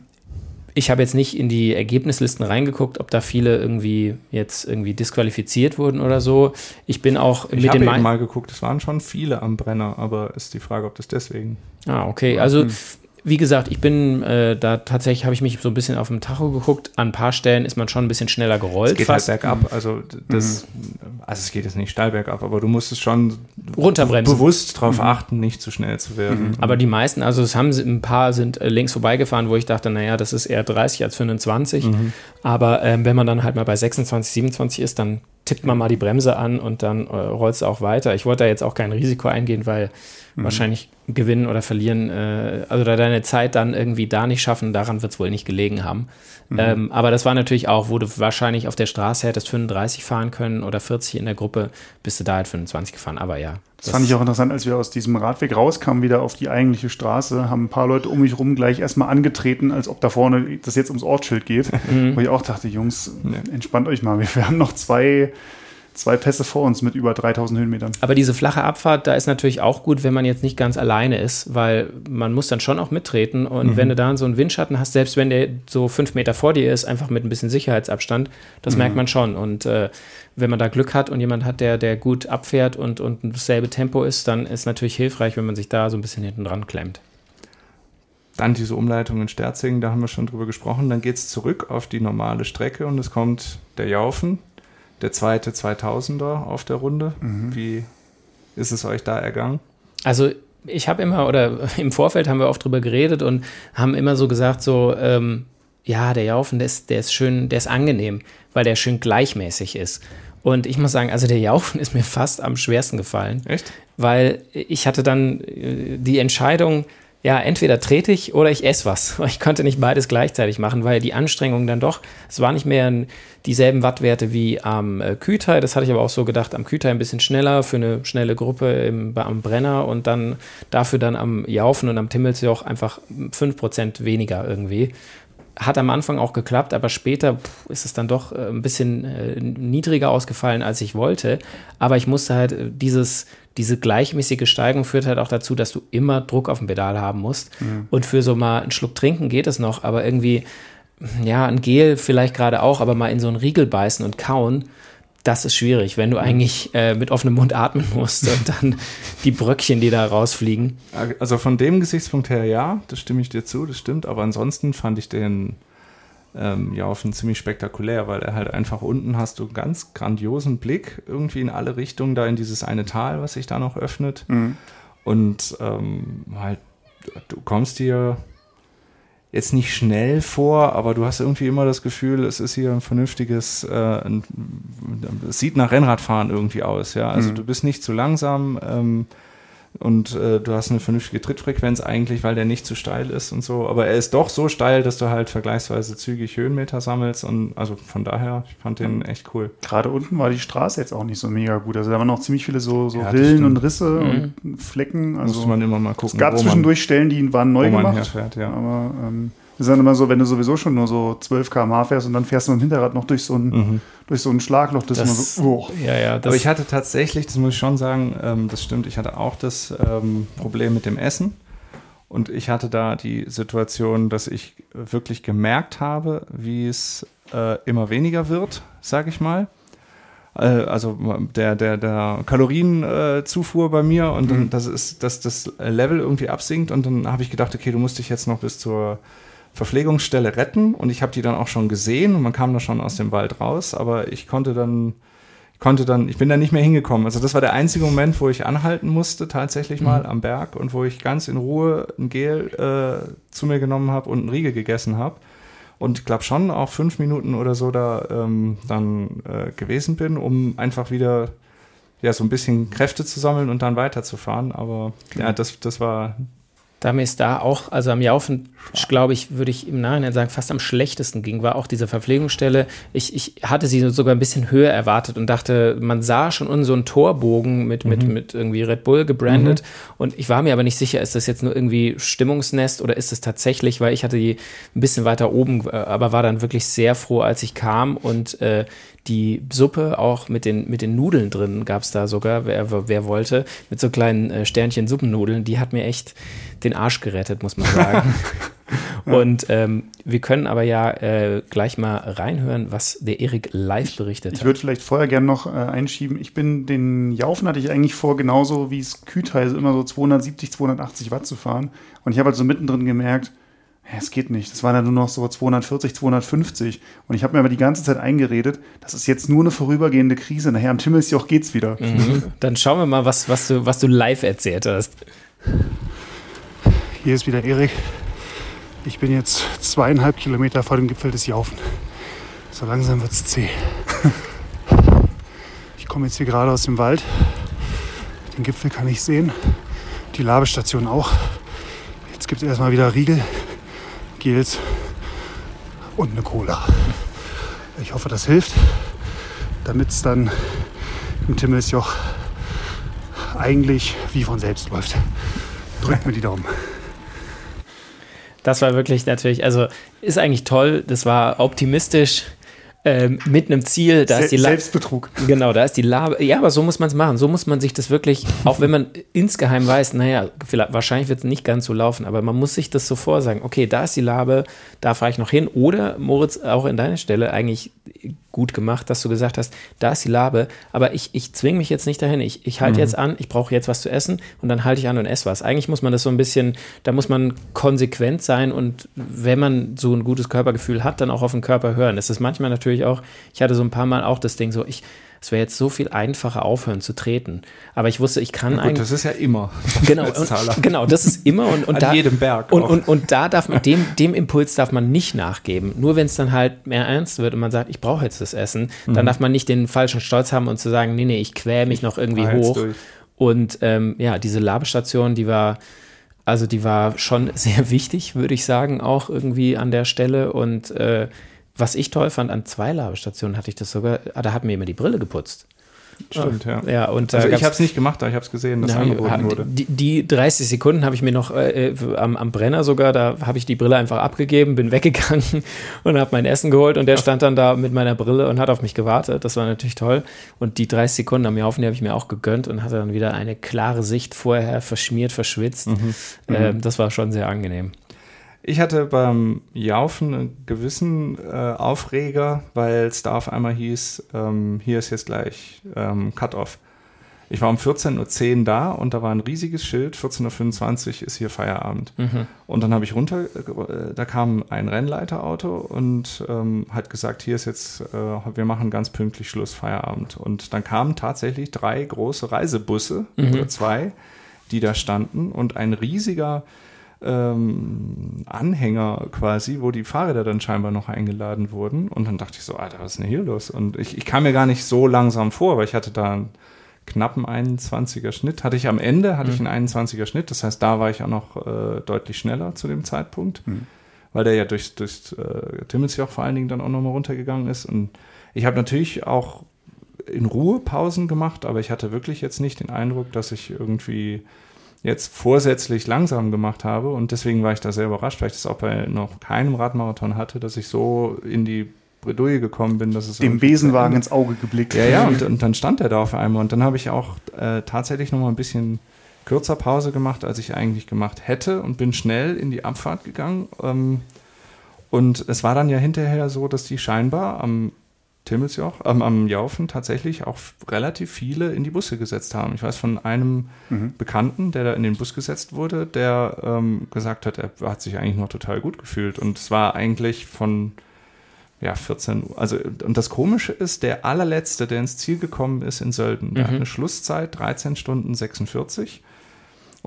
Ich habe jetzt nicht in die Ergebnislisten reingeguckt, ob da viele irgendwie jetzt irgendwie disqualifiziert wurden oder so. Ich bin auch ich mit den Ich mal geguckt, es waren schon viele am Brenner, aber ist die Frage, ob das deswegen. Ah, okay. Also hm wie gesagt, ich bin äh, da tatsächlich, habe ich mich so ein bisschen auf dem Tacho geguckt. An ein paar Stellen ist man schon ein bisschen schneller gerollt. Es geht fast. halt bergab. Also, das, mhm. also es geht jetzt nicht steil bergab, aber du musst es schon runterbremsen. bewusst darauf mhm. achten, nicht zu schnell zu werden. Mhm. Aber die meisten, also es haben ein paar sind äh, links vorbeigefahren, wo ich dachte, naja, das ist eher 30 als 25. Mhm. Aber ähm, wenn man dann halt mal bei 26, 27 ist, dann tippt man mal die Bremse an und dann äh, rollst du auch weiter. Ich wollte da jetzt auch kein Risiko eingehen, weil mhm. wahrscheinlich gewinnen oder verlieren, äh, also da deine Zeit dann irgendwie da nicht schaffen, daran wird es wohl nicht gelegen haben. Mhm. Ähm, aber das war natürlich auch, wo du wahrscheinlich auf der Straße hättest 35 fahren können oder 40 in der Gruppe, bist du da halt 25 gefahren. Aber ja. Das, das fand ich auch interessant, als wir aus diesem Radweg rauskamen, wieder auf die eigentliche Straße, haben ein paar Leute um mich rum gleich erstmal angetreten, als ob da vorne das jetzt ums Ortsschild geht. Mhm. Wo ich auch dachte, Jungs, entspannt euch mal, wir haben noch zwei zwei Pässe vor uns mit über 3000 Höhenmetern. Aber diese flache Abfahrt, da ist natürlich auch gut, wenn man jetzt nicht ganz alleine ist, weil man muss dann schon auch mittreten und mhm. wenn du da so einen Windschatten hast, selbst wenn der so fünf Meter vor dir ist, einfach mit ein bisschen Sicherheitsabstand, das mhm. merkt man schon. Und äh, wenn man da Glück hat und jemand hat, der, der gut abfährt und, und dasselbe Tempo ist, dann ist natürlich hilfreich, wenn man sich da so ein bisschen hinten dran klemmt. Dann diese Umleitung in Sterzingen, da haben wir schon drüber gesprochen. Dann geht es zurück auf die normale Strecke und es kommt der Jaufen, der zweite 2000er auf der Runde. Mhm. Wie ist es euch da ergangen? Also ich habe immer, oder im Vorfeld haben wir oft drüber geredet und haben immer so gesagt, so, ähm, ja, der Jaufen, der ist, der ist schön, der ist angenehm, weil der schön gleichmäßig ist. Und ich muss sagen, also der Jaufen ist mir fast am schwersten gefallen. Echt? Weil ich hatte dann äh, die Entscheidung, ja, entweder trete ich oder ich esse was. Ich konnte nicht beides gleichzeitig machen, weil die Anstrengung dann doch, es war nicht mehr dieselben Wattwerte wie am äh, Kühlteil. Das hatte ich aber auch so gedacht, am Kühlteil ein bisschen schneller für eine schnelle Gruppe im, am Brenner und dann dafür dann am Jaufen und am Timmelsjoch einfach 5% weniger irgendwie hat am Anfang auch geklappt, aber später ist es dann doch äh, ein bisschen äh, niedriger ausgefallen, als ich wollte. Aber ich musste halt dieses, diese gleichmäßige Steigung führt halt auch dazu, dass du immer Druck auf dem Pedal haben musst. Mhm. Und für so mal einen Schluck trinken geht es noch, aber irgendwie, ja, ein Gel vielleicht gerade auch, aber mal in so einen Riegel beißen und kauen, das ist schwierig, wenn du eigentlich äh, mit offenem Mund atmen musst und dann die Bröckchen, die da rausfliegen. Also von dem Gesichtspunkt her ja, das stimme ich dir zu, das stimmt, aber ansonsten fand ich den ähm, ja auf ziemlich spektakulär, weil er halt einfach unten hast du einen ganz grandiosen Blick irgendwie in alle Richtungen, da in dieses eine Tal, was sich da noch öffnet. Mhm. Und ähm, halt, du kommst dir jetzt nicht schnell vor, aber du hast irgendwie immer das Gefühl, es ist hier ein vernünftiges, äh, ein, es sieht nach Rennradfahren irgendwie aus, ja. Also mhm. du bist nicht zu langsam, ähm, und äh, du hast eine vernünftige Trittfrequenz eigentlich, weil der nicht zu steil ist und so. Aber er ist doch so steil, dass du halt vergleichsweise zügig Höhenmeter sammelst und also von daher, ich fand den echt cool. Gerade unten war die Straße jetzt auch nicht so mega gut. Also da waren noch ziemlich viele so, so ja, Rillen und Risse mhm. und Flecken. Also muss man immer mal gucken. Es gab zwischendurch Stellen, die waren neu gemacht. Herfährt, ja. Aber ähm, ist dann immer so, wenn du sowieso schon nur so 12 km/h fährst und dann fährst du mit dem Hinterrad noch durch so ein, mhm. durch so ein Schlagloch. Das, das ist immer so, oh. Ja, ja. Aber ich hatte tatsächlich, das muss ich schon sagen, ähm, das stimmt, ich hatte auch das ähm, Problem mit dem Essen. Und ich hatte da die Situation, dass ich wirklich gemerkt habe, wie es äh, immer weniger wird, sag ich mal äh, also der, der, der Kalorienzufuhr äh, bei mir und dann, mhm. das ist, dass das Level irgendwie absinkt und dann habe ich gedacht, okay, du musst dich jetzt noch bis zur Verpflegungsstelle retten und ich habe die dann auch schon gesehen und man kam da schon aus dem Wald raus, aber ich konnte dann konnte dann, ich bin da nicht mehr hingekommen. Also das war der einzige Moment, wo ich anhalten musste, tatsächlich mal mhm. am Berg und wo ich ganz in Ruhe ein Gel äh, zu mir genommen habe und einen Riegel gegessen habe. Und ich glaube schon auch fünf Minuten oder so da ähm, dann äh, gewesen bin, um einfach wieder ja so ein bisschen Kräfte zu sammeln und dann weiterzufahren. Aber ja, das, das war da mir es da auch, also am Jaufen, glaube ich, würde ich im Nachhinein sagen, fast am schlechtesten ging, war auch diese Verpflegungsstelle. Ich, ich hatte sie sogar ein bisschen höher erwartet und dachte, man sah schon unten so einen Torbogen mit, mhm. mit, mit irgendwie Red Bull gebrandet. Mhm. Und ich war mir aber nicht sicher, ist das jetzt nur irgendwie Stimmungsnest oder ist es tatsächlich, weil ich hatte die ein bisschen weiter oben, äh, aber war dann wirklich sehr froh, als ich kam und äh, die Suppe auch mit den, mit den Nudeln drin gab es da sogar, wer, wer wollte, mit so kleinen äh, Sternchen Suppennudeln, die hat mir echt den Arsch gerettet, muss man sagen. Und ähm, wir können aber ja äh, gleich mal reinhören, was der Erik live berichtet ich, hat. Ich würde vielleicht vorher gerne noch äh, einschieben. Ich bin den Jaufen hatte ich eigentlich vor, genauso wie es Kühlteil immer so 270, 280 Watt zu fahren. Und ich habe halt so mittendrin gemerkt, es geht nicht. Das waren dann nur noch so 240, 250. Und ich habe mir aber die ganze Zeit eingeredet, das ist jetzt nur eine vorübergehende Krise. Nachher am Timmelsjoch geht's wieder. Mhm. Dann schauen wir mal, was, was, du, was du live erzählt hast. Hier ist wieder Erik. Ich bin jetzt zweieinhalb Kilometer vor dem Gipfel des Jaufen. So langsam wird es zäh. Ich komme jetzt hier gerade aus dem Wald. Den Gipfel kann ich sehen. Die Labestation auch. Jetzt gibt es erstmal wieder Riegel, Gels und eine Cola. Ich hoffe, das hilft, damit es dann im Timmelsjoch eigentlich wie von selbst läuft. Drückt mir die Daumen das war wirklich natürlich, also ist eigentlich toll. Das war optimistisch ähm, mit einem Ziel. Da Se ist die Selbstbetrug. Genau, da ist die Labe. Ja, aber so muss man es machen. So muss man sich das wirklich, auch wenn man insgeheim weiß, naja, vielleicht, wahrscheinlich wird es nicht ganz so laufen, aber man muss sich das so vorsagen. Okay, da ist die Labe, da fahre ich noch hin. Oder, Moritz, auch in deiner Stelle eigentlich gut gemacht, dass du gesagt hast, da ist die Labe, aber ich, ich zwinge mich jetzt nicht dahin. Ich, ich halte mhm. jetzt an, ich brauche jetzt was zu essen und dann halte ich an und esse was. Eigentlich muss man das so ein bisschen, da muss man konsequent sein und wenn man so ein gutes Körpergefühl hat, dann auch auf den Körper hören. Es ist manchmal natürlich auch, ich hatte so ein paar Mal auch das Ding so, ich, es wäre jetzt so viel einfacher aufhören zu treten. Aber ich wusste, ich kann gut, eigentlich. Das ist ja immer. Genau, und, genau, das ist immer und, und An da, jedem Berg. Und, und, und, da darf man dem, dem Impuls darf man nicht nachgeben. Nur wenn es dann halt mehr ernst wird und man sagt, ich brauche jetzt das Essen, mhm. dann darf man nicht den falschen Stolz haben und zu sagen, nee, nee, ich quäle mich noch irgendwie hoch. Und ähm, ja, diese Labestation, die war Also die war schon sehr wichtig, würde ich sagen, auch irgendwie an der Stelle. Und äh, was ich toll fand, an zwei Labestationen hatte ich das sogar, da hat mir immer die Brille geputzt. Stimmt, ja. ja und, also ich habe es nicht gemacht, aber ich habe es gesehen, dass ja, angeboten wurde. Die, die 30 Sekunden habe ich mir noch äh, am, am, Brenner sogar, da habe ich die Brille einfach abgegeben, bin weggegangen und habe mein Essen geholt und der stand dann da mit meiner Brille und hat auf mich gewartet. Das war natürlich toll. Und die 30 Sekunden am Jaufen, die habe ich mir auch gegönnt und hatte dann wieder eine klare Sicht vorher, verschmiert, verschwitzt. Mhm. Äh, das war schon sehr angenehm. Ich hatte beim Jaufen einen gewissen äh, Aufreger, weil es da auf einmal hieß, ähm, hier ist jetzt gleich ähm, Cut-Off. Ich war um 14.10 Uhr da und da war ein riesiges Schild, 14.25 Uhr ist hier Feierabend. Mhm. Und dann habe ich runter, äh, da kam ein Rennleiterauto und ähm, hat gesagt, hier ist jetzt, äh, wir machen ganz pünktlich Schluss, Feierabend. Und dann kamen tatsächlich drei große Reisebusse mhm. oder zwei, die da standen und ein riesiger ähm, Anhänger quasi, wo die Fahrräder dann scheinbar noch eingeladen wurden. Und dann dachte ich so, Alter, was ist denn hier los? Und ich, ich kam mir gar nicht so langsam vor, weil ich hatte da einen knappen 21er Schnitt. Hatte ich am Ende, hatte mhm. ich einen 21er Schnitt. Das heißt, da war ich auch noch äh, deutlich schneller zu dem Zeitpunkt, mhm. weil der ja durch, durch äh, Timmelsjoch vor allen Dingen dann auch nochmal runtergegangen ist. Und ich habe natürlich auch in Ruhe Pausen gemacht, aber ich hatte wirklich jetzt nicht den Eindruck, dass ich irgendwie jetzt vorsätzlich langsam gemacht habe. Und deswegen war ich da sehr überrascht, weil ich das auch bei noch keinem Radmarathon hatte, dass ich so in die Bredouille gekommen bin, dass es dem Besenwagen ins Auge geblickt. Ja, ja, und, und dann stand er da auf einmal und dann habe ich auch äh, tatsächlich noch mal ein bisschen kürzer Pause gemacht, als ich eigentlich gemacht hätte und bin schnell in die Abfahrt gegangen. Ähm, und es war dann ja hinterher so, dass die scheinbar am Timmelsjoch, ähm, am Jaufen tatsächlich auch relativ viele in die Busse gesetzt haben. Ich weiß von einem mhm. Bekannten, der da in den Bus gesetzt wurde, der ähm, gesagt hat, er hat sich eigentlich noch total gut gefühlt. Und es war eigentlich von ja, 14 Uhr. Also, und das Komische ist, der allerletzte, der ins Ziel gekommen ist in Sölden, der mhm. hat eine Schlusszeit 13 Stunden 46.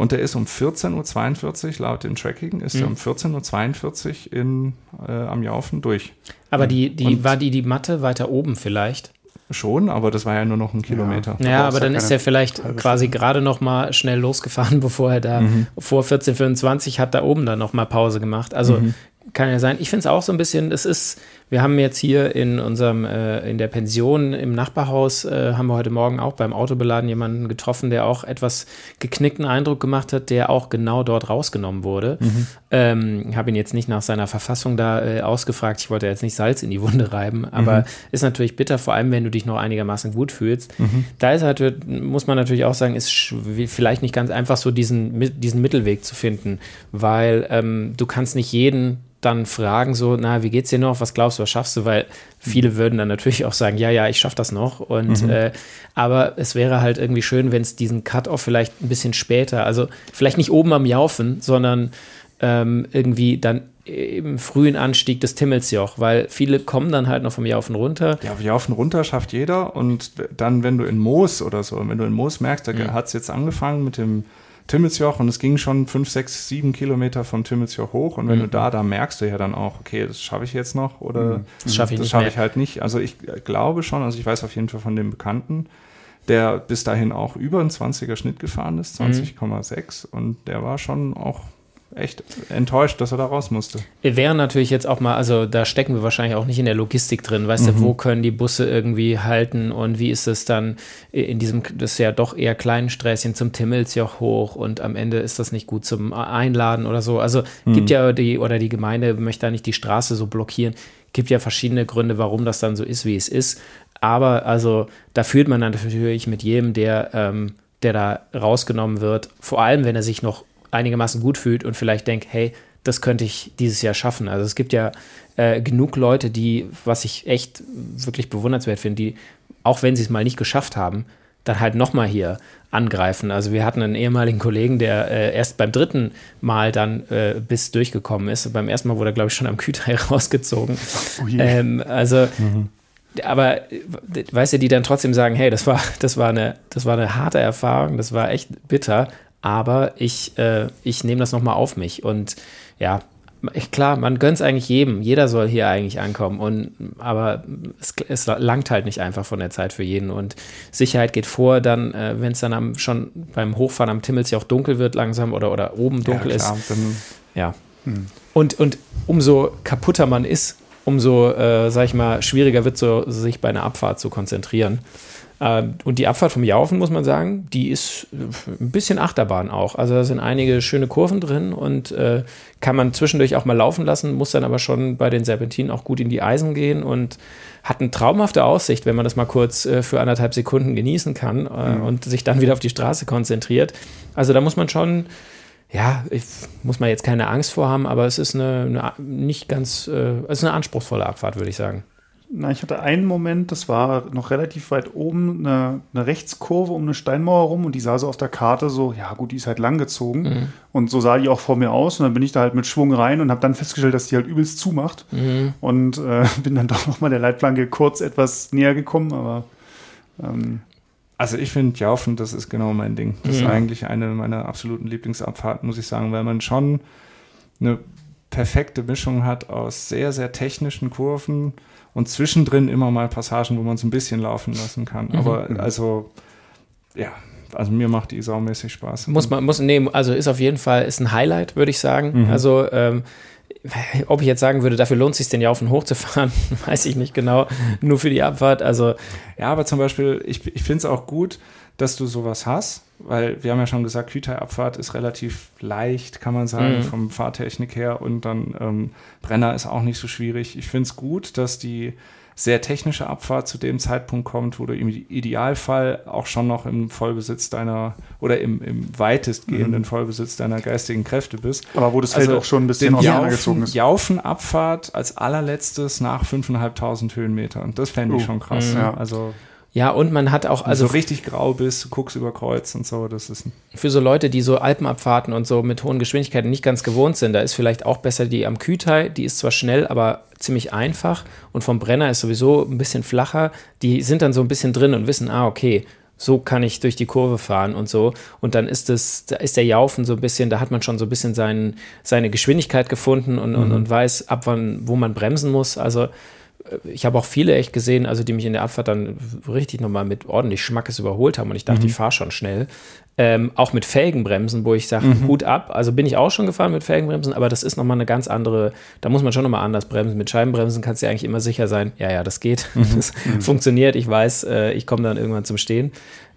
Und der ist um 14.42 Uhr, laut dem Tracking, ist mhm. er um 14.42 Uhr in, äh, am Jaufen durch. Aber die, die, war die, die Matte weiter oben vielleicht? Schon, aber das war ja nur noch ein Kilometer. Ja, ja aber dann ist er vielleicht quasi gerade noch mal schnell losgefahren, bevor er da mhm. vor 14.25 hat da oben dann noch mal Pause gemacht. Also mhm. kann ja sein. Ich finde es auch so ein bisschen, es ist wir haben jetzt hier in unserem, äh, in der Pension im Nachbarhaus, äh, haben wir heute Morgen auch beim Autobeladen jemanden getroffen, der auch etwas geknickten Eindruck gemacht hat, der auch genau dort rausgenommen wurde. Mhm. Ähm, habe ihn jetzt nicht nach seiner Verfassung da äh, ausgefragt. Ich wollte jetzt nicht Salz in die Wunde reiben, aber mhm. ist natürlich bitter, vor allem wenn du dich noch einigermaßen gut fühlst. Mhm. Da ist halt, muss man natürlich auch sagen, ist vielleicht nicht ganz einfach so diesen, diesen Mittelweg zu finden, weil ähm, du kannst nicht jeden dann fragen, so, na, wie geht's dir noch? Was glaubst du, was schaffst du? Weil viele würden dann natürlich auch sagen, ja, ja, ich schaff das noch. Und mhm. äh, aber es wäre halt irgendwie schön, wenn es diesen Cut-Off vielleicht ein bisschen später, also vielleicht nicht oben am Jaufen, sondern ähm, irgendwie dann im frühen Anstieg des Timmelsjoch, weil viele kommen dann halt noch vom Jaufen runter. Ja, Jaufen runter schafft jeder und dann, wenn du in Moos oder so, wenn du in Moos merkst, da mhm. hat es jetzt angefangen mit dem Timmelsjoch und es ging schon fünf, sechs, sieben Kilometer vom Timmelsjoch hoch und wenn mhm. du da, da merkst du ja dann auch, okay, das schaffe ich jetzt noch oder mhm. das schaffe ich, schaff ich halt nicht. Also ich glaube schon, also ich weiß auf jeden Fall von dem Bekannten, der bis dahin auch über einen 20er Schnitt gefahren ist, 20,6 mhm. und der war schon auch echt enttäuscht, dass er da raus musste. Wir wären natürlich jetzt auch mal, also da stecken wir wahrscheinlich auch nicht in der Logistik drin. Weißt mhm. du, wo können die Busse irgendwie halten und wie ist es dann in diesem, das ist ja doch eher kleinen Sträßchen zum Timmelsjoch hoch und am Ende ist das nicht gut zum Einladen oder so. Also mhm. gibt ja die, oder die Gemeinde möchte da nicht die Straße so blockieren. Gibt ja verschiedene Gründe, warum das dann so ist, wie es ist. Aber also da führt man natürlich mit jedem, der, ähm, der da rausgenommen wird, vor allem wenn er sich noch einigermaßen gut fühlt und vielleicht denkt, hey, das könnte ich dieses Jahr schaffen. Also es gibt ja äh, genug Leute, die, was ich echt wirklich bewundernswert finde, die, auch wenn sie es mal nicht geschafft haben, dann halt nochmal hier angreifen. Also wir hatten einen ehemaligen Kollegen, der äh, erst beim dritten Mal dann äh, bis durchgekommen ist. Beim ersten Mal wurde er, glaube ich, schon am Kühlteil rausgezogen. Oh ähm, also mhm. Aber weißt du, die dann trotzdem sagen, hey, das war, das war eine, das war eine harte Erfahrung, das war echt bitter, aber ich, äh, ich nehme das nochmal auf mich. Und ja, klar, man gönnt es eigentlich jedem. Jeder soll hier eigentlich ankommen. Und, aber es, es, langt halt nicht einfach von der Zeit für jeden. Und Sicherheit geht vor, dann, äh, wenn es dann am, schon beim Hochfahren am Timmels ja auch dunkel wird langsam oder, oder oben dunkel ja, klar, ist. Dann, ja. Hm. Und, und umso kaputter man ist, umso, äh, sag ich mal, schwieriger wird so, sich bei einer Abfahrt zu konzentrieren. Äh, und die Abfahrt vom Jaufen, muss man sagen, die ist ein bisschen Achterbahn auch. Also da sind einige schöne Kurven drin und äh, kann man zwischendurch auch mal laufen lassen, muss dann aber schon bei den Serpentinen auch gut in die Eisen gehen und hat eine traumhafte Aussicht, wenn man das mal kurz äh, für anderthalb Sekunden genießen kann äh, mhm. und sich dann wieder auf die Straße konzentriert. Also da muss man schon ja, ich, muss man jetzt keine Angst vor haben, aber es ist eine, eine nicht ganz, äh, es ist eine anspruchsvolle Abfahrt, würde ich sagen. Na, ich hatte einen Moment, das war noch relativ weit oben, eine, eine, Rechtskurve um eine Steinmauer rum und die sah so auf der Karte so, ja gut, die ist halt langgezogen. Mhm. Und so sah die auch vor mir aus und dann bin ich da halt mit Schwung rein und habe dann festgestellt, dass die halt übelst zumacht. Mhm. Und äh, bin dann doch nochmal der Leitplanke kurz etwas näher gekommen, aber ähm, also ich finde Jaufen, das ist genau mein Ding. Das mhm. ist eigentlich eine meiner absoluten Lieblingsabfahrten, muss ich sagen, weil man schon eine perfekte Mischung hat aus sehr, sehr technischen Kurven und zwischendrin immer mal Passagen, wo man es ein bisschen laufen lassen kann. Mhm. Aber mhm. also, ja, also mir macht die saumäßig Spaß. Muss man, muss, nee, also ist auf jeden Fall, ist ein Highlight, würde ich sagen. Mhm. Also ähm, ob ich jetzt sagen würde, dafür lohnt es sich den ja auf und hoch zu fahren, weiß ich nicht genau. Nur für die Abfahrt. Also ja, aber zum Beispiel, ich, ich finde es auch gut, dass du sowas hast, weil wir haben ja schon gesagt, Kütai-Abfahrt ist relativ leicht, kann man sagen, mhm. vom Fahrtechnik her und dann ähm, Brenner ist auch nicht so schwierig. Ich finde es gut, dass die sehr technische Abfahrt zu dem Zeitpunkt kommt, wo du im Idealfall auch schon noch im Vollbesitz deiner oder im, im weitestgehenden mhm. Vollbesitz deiner geistigen Kräfte bist. Aber wo das Feld also auch schon ein bisschen auseinandergezogen ist. Jaufenabfahrt als allerletztes nach 5.500 Höhenmetern. Das fände ich uh, schon krass. Mhm. Ja. Also ja, und man hat auch, also. so richtig grau bist, du guckst über Kreuz und so, das ist. Für so Leute, die so Alpenabfahrten und so mit hohen Geschwindigkeiten nicht ganz gewohnt sind, da ist vielleicht auch besser die am Kütai, die ist zwar schnell, aber ziemlich einfach und vom Brenner ist sowieso ein bisschen flacher. Die sind dann so ein bisschen drin und wissen, ah, okay, so kann ich durch die Kurve fahren und so. Und dann ist es, da ist der Jaufen so ein bisschen, da hat man schon so ein bisschen sein, seine Geschwindigkeit gefunden und, mhm. und, und weiß, ab wann, wo man bremsen muss. Also ich habe auch viele echt gesehen, also die mich in der Abfahrt dann richtig nochmal mit ordentlich Schmackes überholt haben und ich dachte, mhm. ich fahre schon schnell. Ähm, auch mit Felgenbremsen, wo ich sage, mhm. Hut ab. Also bin ich auch schon gefahren mit Felgenbremsen, aber das ist nochmal eine ganz andere, da muss man schon nochmal anders bremsen. Mit Scheibenbremsen kannst du ja eigentlich immer sicher sein, ja, ja, das geht, mhm. das mhm. funktioniert, ich weiß, äh, ich komme dann irgendwann zum Stehen.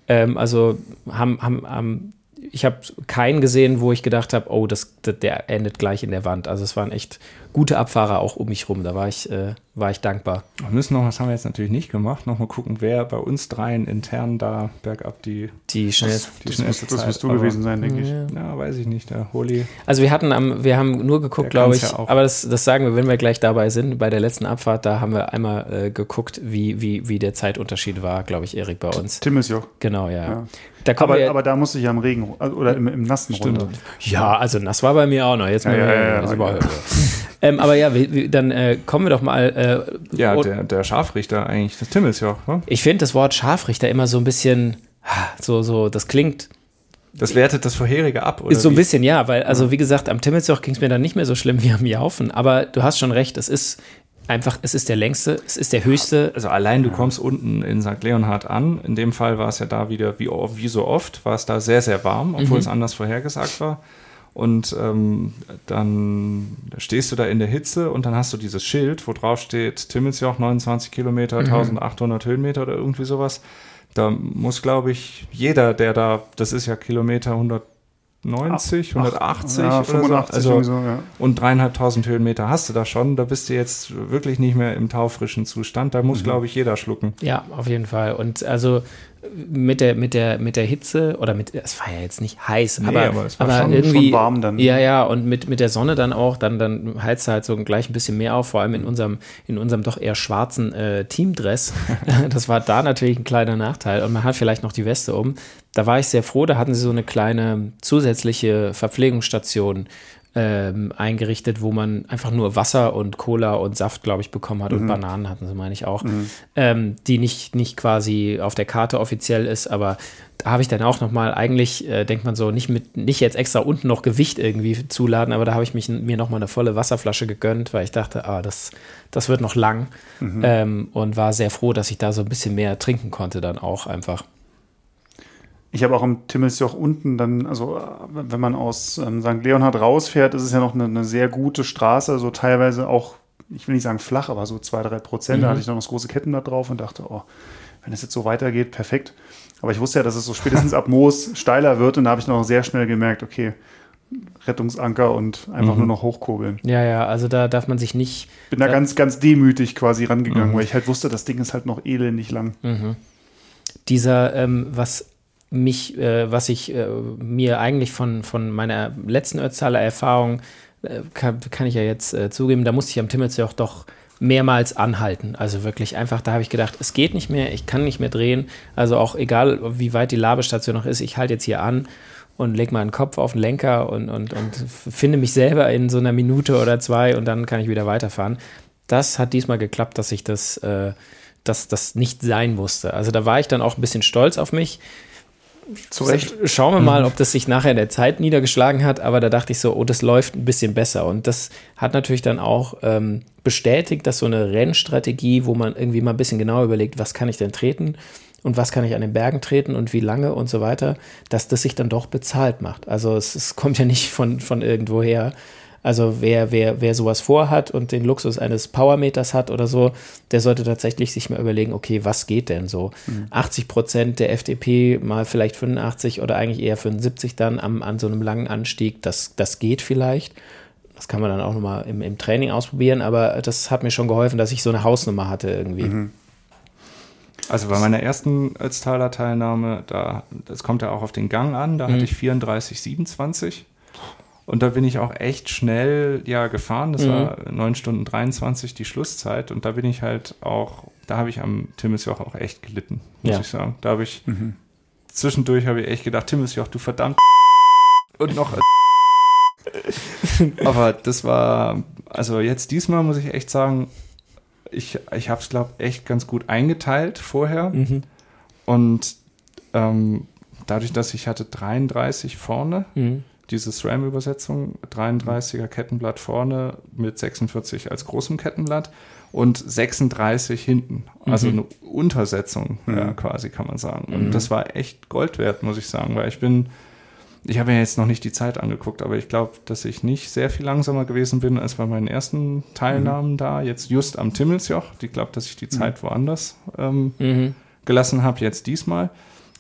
Ähm, also haben, haben, haben ich habe keinen gesehen, wo ich gedacht habe, oh, das, das, der endet gleich in der Wand. Also es waren echt gute Abfahrer auch um mich rum. Da war ich, äh, war ich dankbar. Wir müssen noch, was haben wir jetzt natürlich nicht gemacht, noch mal gucken, wer bei uns dreien intern da bergab die, die, schnellste, die das, schnellste das, das wirst du aber, gewesen sein, denke ja. ich. Ja, weiß ich nicht, der Holi. Also wir hatten am, wir haben nur geguckt, glaube ich, ja aber das, das sagen wir, wenn wir gleich dabei sind. Bei der letzten Abfahrt, da haben wir einmal äh, geguckt, wie, wie, wie der Zeitunterschied war, glaube ich, Erik, bei uns. Tim ist Joch. Genau, ja. ja. Da aber, ja, aber da musste ich ja im Regen also, oder im, im Nassen Stimmt. runter. Ja, also nass war bei mir auch noch. Jetzt ja, ja, ja, also okay. Ähm, aber ja, wir, dann äh, kommen wir doch mal. Äh, ja, der, der Scharfrichter eigentlich, das Timmelsjoch. Ne? Ich finde das Wort Scharfrichter immer so ein bisschen, so, so, das klingt. Das wertet das vorherige ab, oder? So ein bisschen, ja, weil, also wie gesagt, am Timmelsjoch ging es mir dann nicht mehr so schlimm wie am Jaufen. Aber du hast schon recht, es ist einfach, es ist der längste, es ist der höchste. Also allein du kommst unten in St. Leonhard an. In dem Fall war es ja da wieder, wie, wie so oft, war es da sehr, sehr warm, obwohl mhm. es anders vorhergesagt war. Und ähm, dann stehst du da in der Hitze und dann hast du dieses Schild, wo drauf steht Timmelsjoch 29 Kilometer, mhm. 1800 Höhenmeter oder irgendwie sowas. Da muss, glaube ich, jeder, der da, das ist ja Kilometer 100 190, 180 ja, 85 so. Also, so, ja. und dreieinhalbtausend Höhenmeter hast du da schon. Da bist du jetzt wirklich nicht mehr im taufrischen Zustand. Da muss, mhm. glaube ich, jeder schlucken. Ja, auf jeden Fall. Und also mit der, mit der, mit der Hitze oder mit, es war ja jetzt nicht heiß, nee, aber, aber, es war aber schon, irgendwie, schon warm dann. Ja, ja, und mit, mit der Sonne dann auch, dann, dann heizt halt so gleich ein bisschen mehr auf, vor allem in unserem, in unserem doch eher schwarzen äh, Teamdress. das war da natürlich ein kleiner Nachteil und man hat vielleicht noch die Weste um. Da war ich sehr froh, da hatten sie so eine kleine zusätzliche Verpflegungsstation ähm, eingerichtet, wo man einfach nur Wasser und Cola und Saft, glaube ich, bekommen hat Mhm. und Bananen hatten sie, meine ich auch, ähm, die nicht, nicht quasi auf der Karte offiziell ist, aber da habe ich dann auch nochmal, eigentlich äh, denkt man so, nicht mit, nicht jetzt extra unten noch Gewicht irgendwie zuladen, aber da habe ich mich, mir nochmal eine volle Wasserflasche gegönnt, weil ich dachte, ah, das, das wird noch lang ähm, und war sehr froh, dass ich da so ein bisschen mehr trinken konnte dann auch einfach. Ich habe auch im Timmelsjoch unten dann, also wenn man aus ähm, St. Leonhard rausfährt, ist es ja noch eine, eine sehr gute Straße, so teilweise auch, ich will nicht sagen flach, aber so zwei, drei Prozent. Da hatte ich noch das große Kettenblatt drauf und dachte, oh, wenn es jetzt so weitergeht, perfekt. Aber ich wusste ja, dass es so spätestens ab Moos steiler wird und da habe ich noch sehr schnell gemerkt, okay, Rettungsanker und einfach nur noch hochkurbeln. Ja, ja, also da darf man sich nicht Bin da Ja. ganz, ganz demütig quasi rangegangen, weil ich halt wusste, das Ding ist halt noch elendig lang. dieser, ähm, was mich, äh, was ich äh, mir eigentlich von, von meiner letzten Ötztaler Erfahrung, äh, kann, kann ich ja jetzt äh, zugeben, da musste ich am Timmelsjoch doch mehrmals anhalten. Also wirklich einfach, da habe ich gedacht, es geht nicht mehr, ich kann nicht mehr drehen. Also auch egal, wie weit die Labestation noch ist, ich halte jetzt hier an und leg meinen Kopf auf den Lenker und, und, und finde mich selber in so einer Minute oder zwei und dann kann ich wieder weiterfahren. Das hat diesmal geklappt, dass ich das, äh, dass das nicht sein musste. Also da war ich dann auch ein bisschen stolz auf mich. Zu Recht. Schauen wir mal, ob das sich nachher in der Zeit niedergeschlagen hat, aber da dachte ich so, oh, das läuft ein bisschen besser. Und das hat natürlich dann auch ähm, bestätigt, dass so eine Rennstrategie, wo man irgendwie mal ein bisschen genauer überlegt, was kann ich denn treten und was kann ich an den Bergen treten und wie lange und so weiter, dass das sich dann doch bezahlt macht. Also es, es kommt ja nicht von, von irgendwoher. Also wer, wer, wer sowas vorhat und den Luxus eines Powermeters hat oder so, der sollte tatsächlich sich mal überlegen, okay, was geht denn so? 80 Prozent der FDP, mal vielleicht 85 oder eigentlich eher 75 dann am, an so einem langen Anstieg, das, das geht vielleicht. Das kann man dann auch nochmal im, im Training ausprobieren, aber das hat mir schon geholfen, dass ich so eine Hausnummer hatte irgendwie. Also bei meiner ersten Ötztaler Teilnahme, da, das kommt ja auch auf den Gang an, da hatte ich 34, 27. Und da bin ich auch echt schnell ja gefahren. Das war 9 Stunden 23 die Schlusszeit. Und da bin ich halt auch, da habe ich am Timmelsjoch auch echt gelitten, muss Ja. ich sagen. Da habe ich zwischendurch habe ich echt gedacht, Timmelsjoch, du verdammt und noch. Aber das war, also jetzt diesmal muss ich echt sagen, ich, ich habe es, glaube ich, echt ganz gut eingeteilt vorher. Mhm. Und ähm, dadurch, dass ich hatte 33 vorne, Mhm. Diese SRAM-Übersetzung, 33er Kettenblatt vorne mit 46 als großem Kettenblatt und 36 hinten. Also Mhm. eine Untersetzung ja, quasi, kann man sagen. Und das war echt Gold wert, muss ich sagen, weil ich bin, ich habe mir jetzt noch nicht die Zeit angeguckt, aber ich glaube, dass ich nicht sehr viel langsamer gewesen bin als bei meinen ersten Teilnahmen da. Jetzt just am Timmelsjoch. Ich glaube, dass ich die Zeit woanders ähm, Mhm. gelassen habe, jetzt diesmal.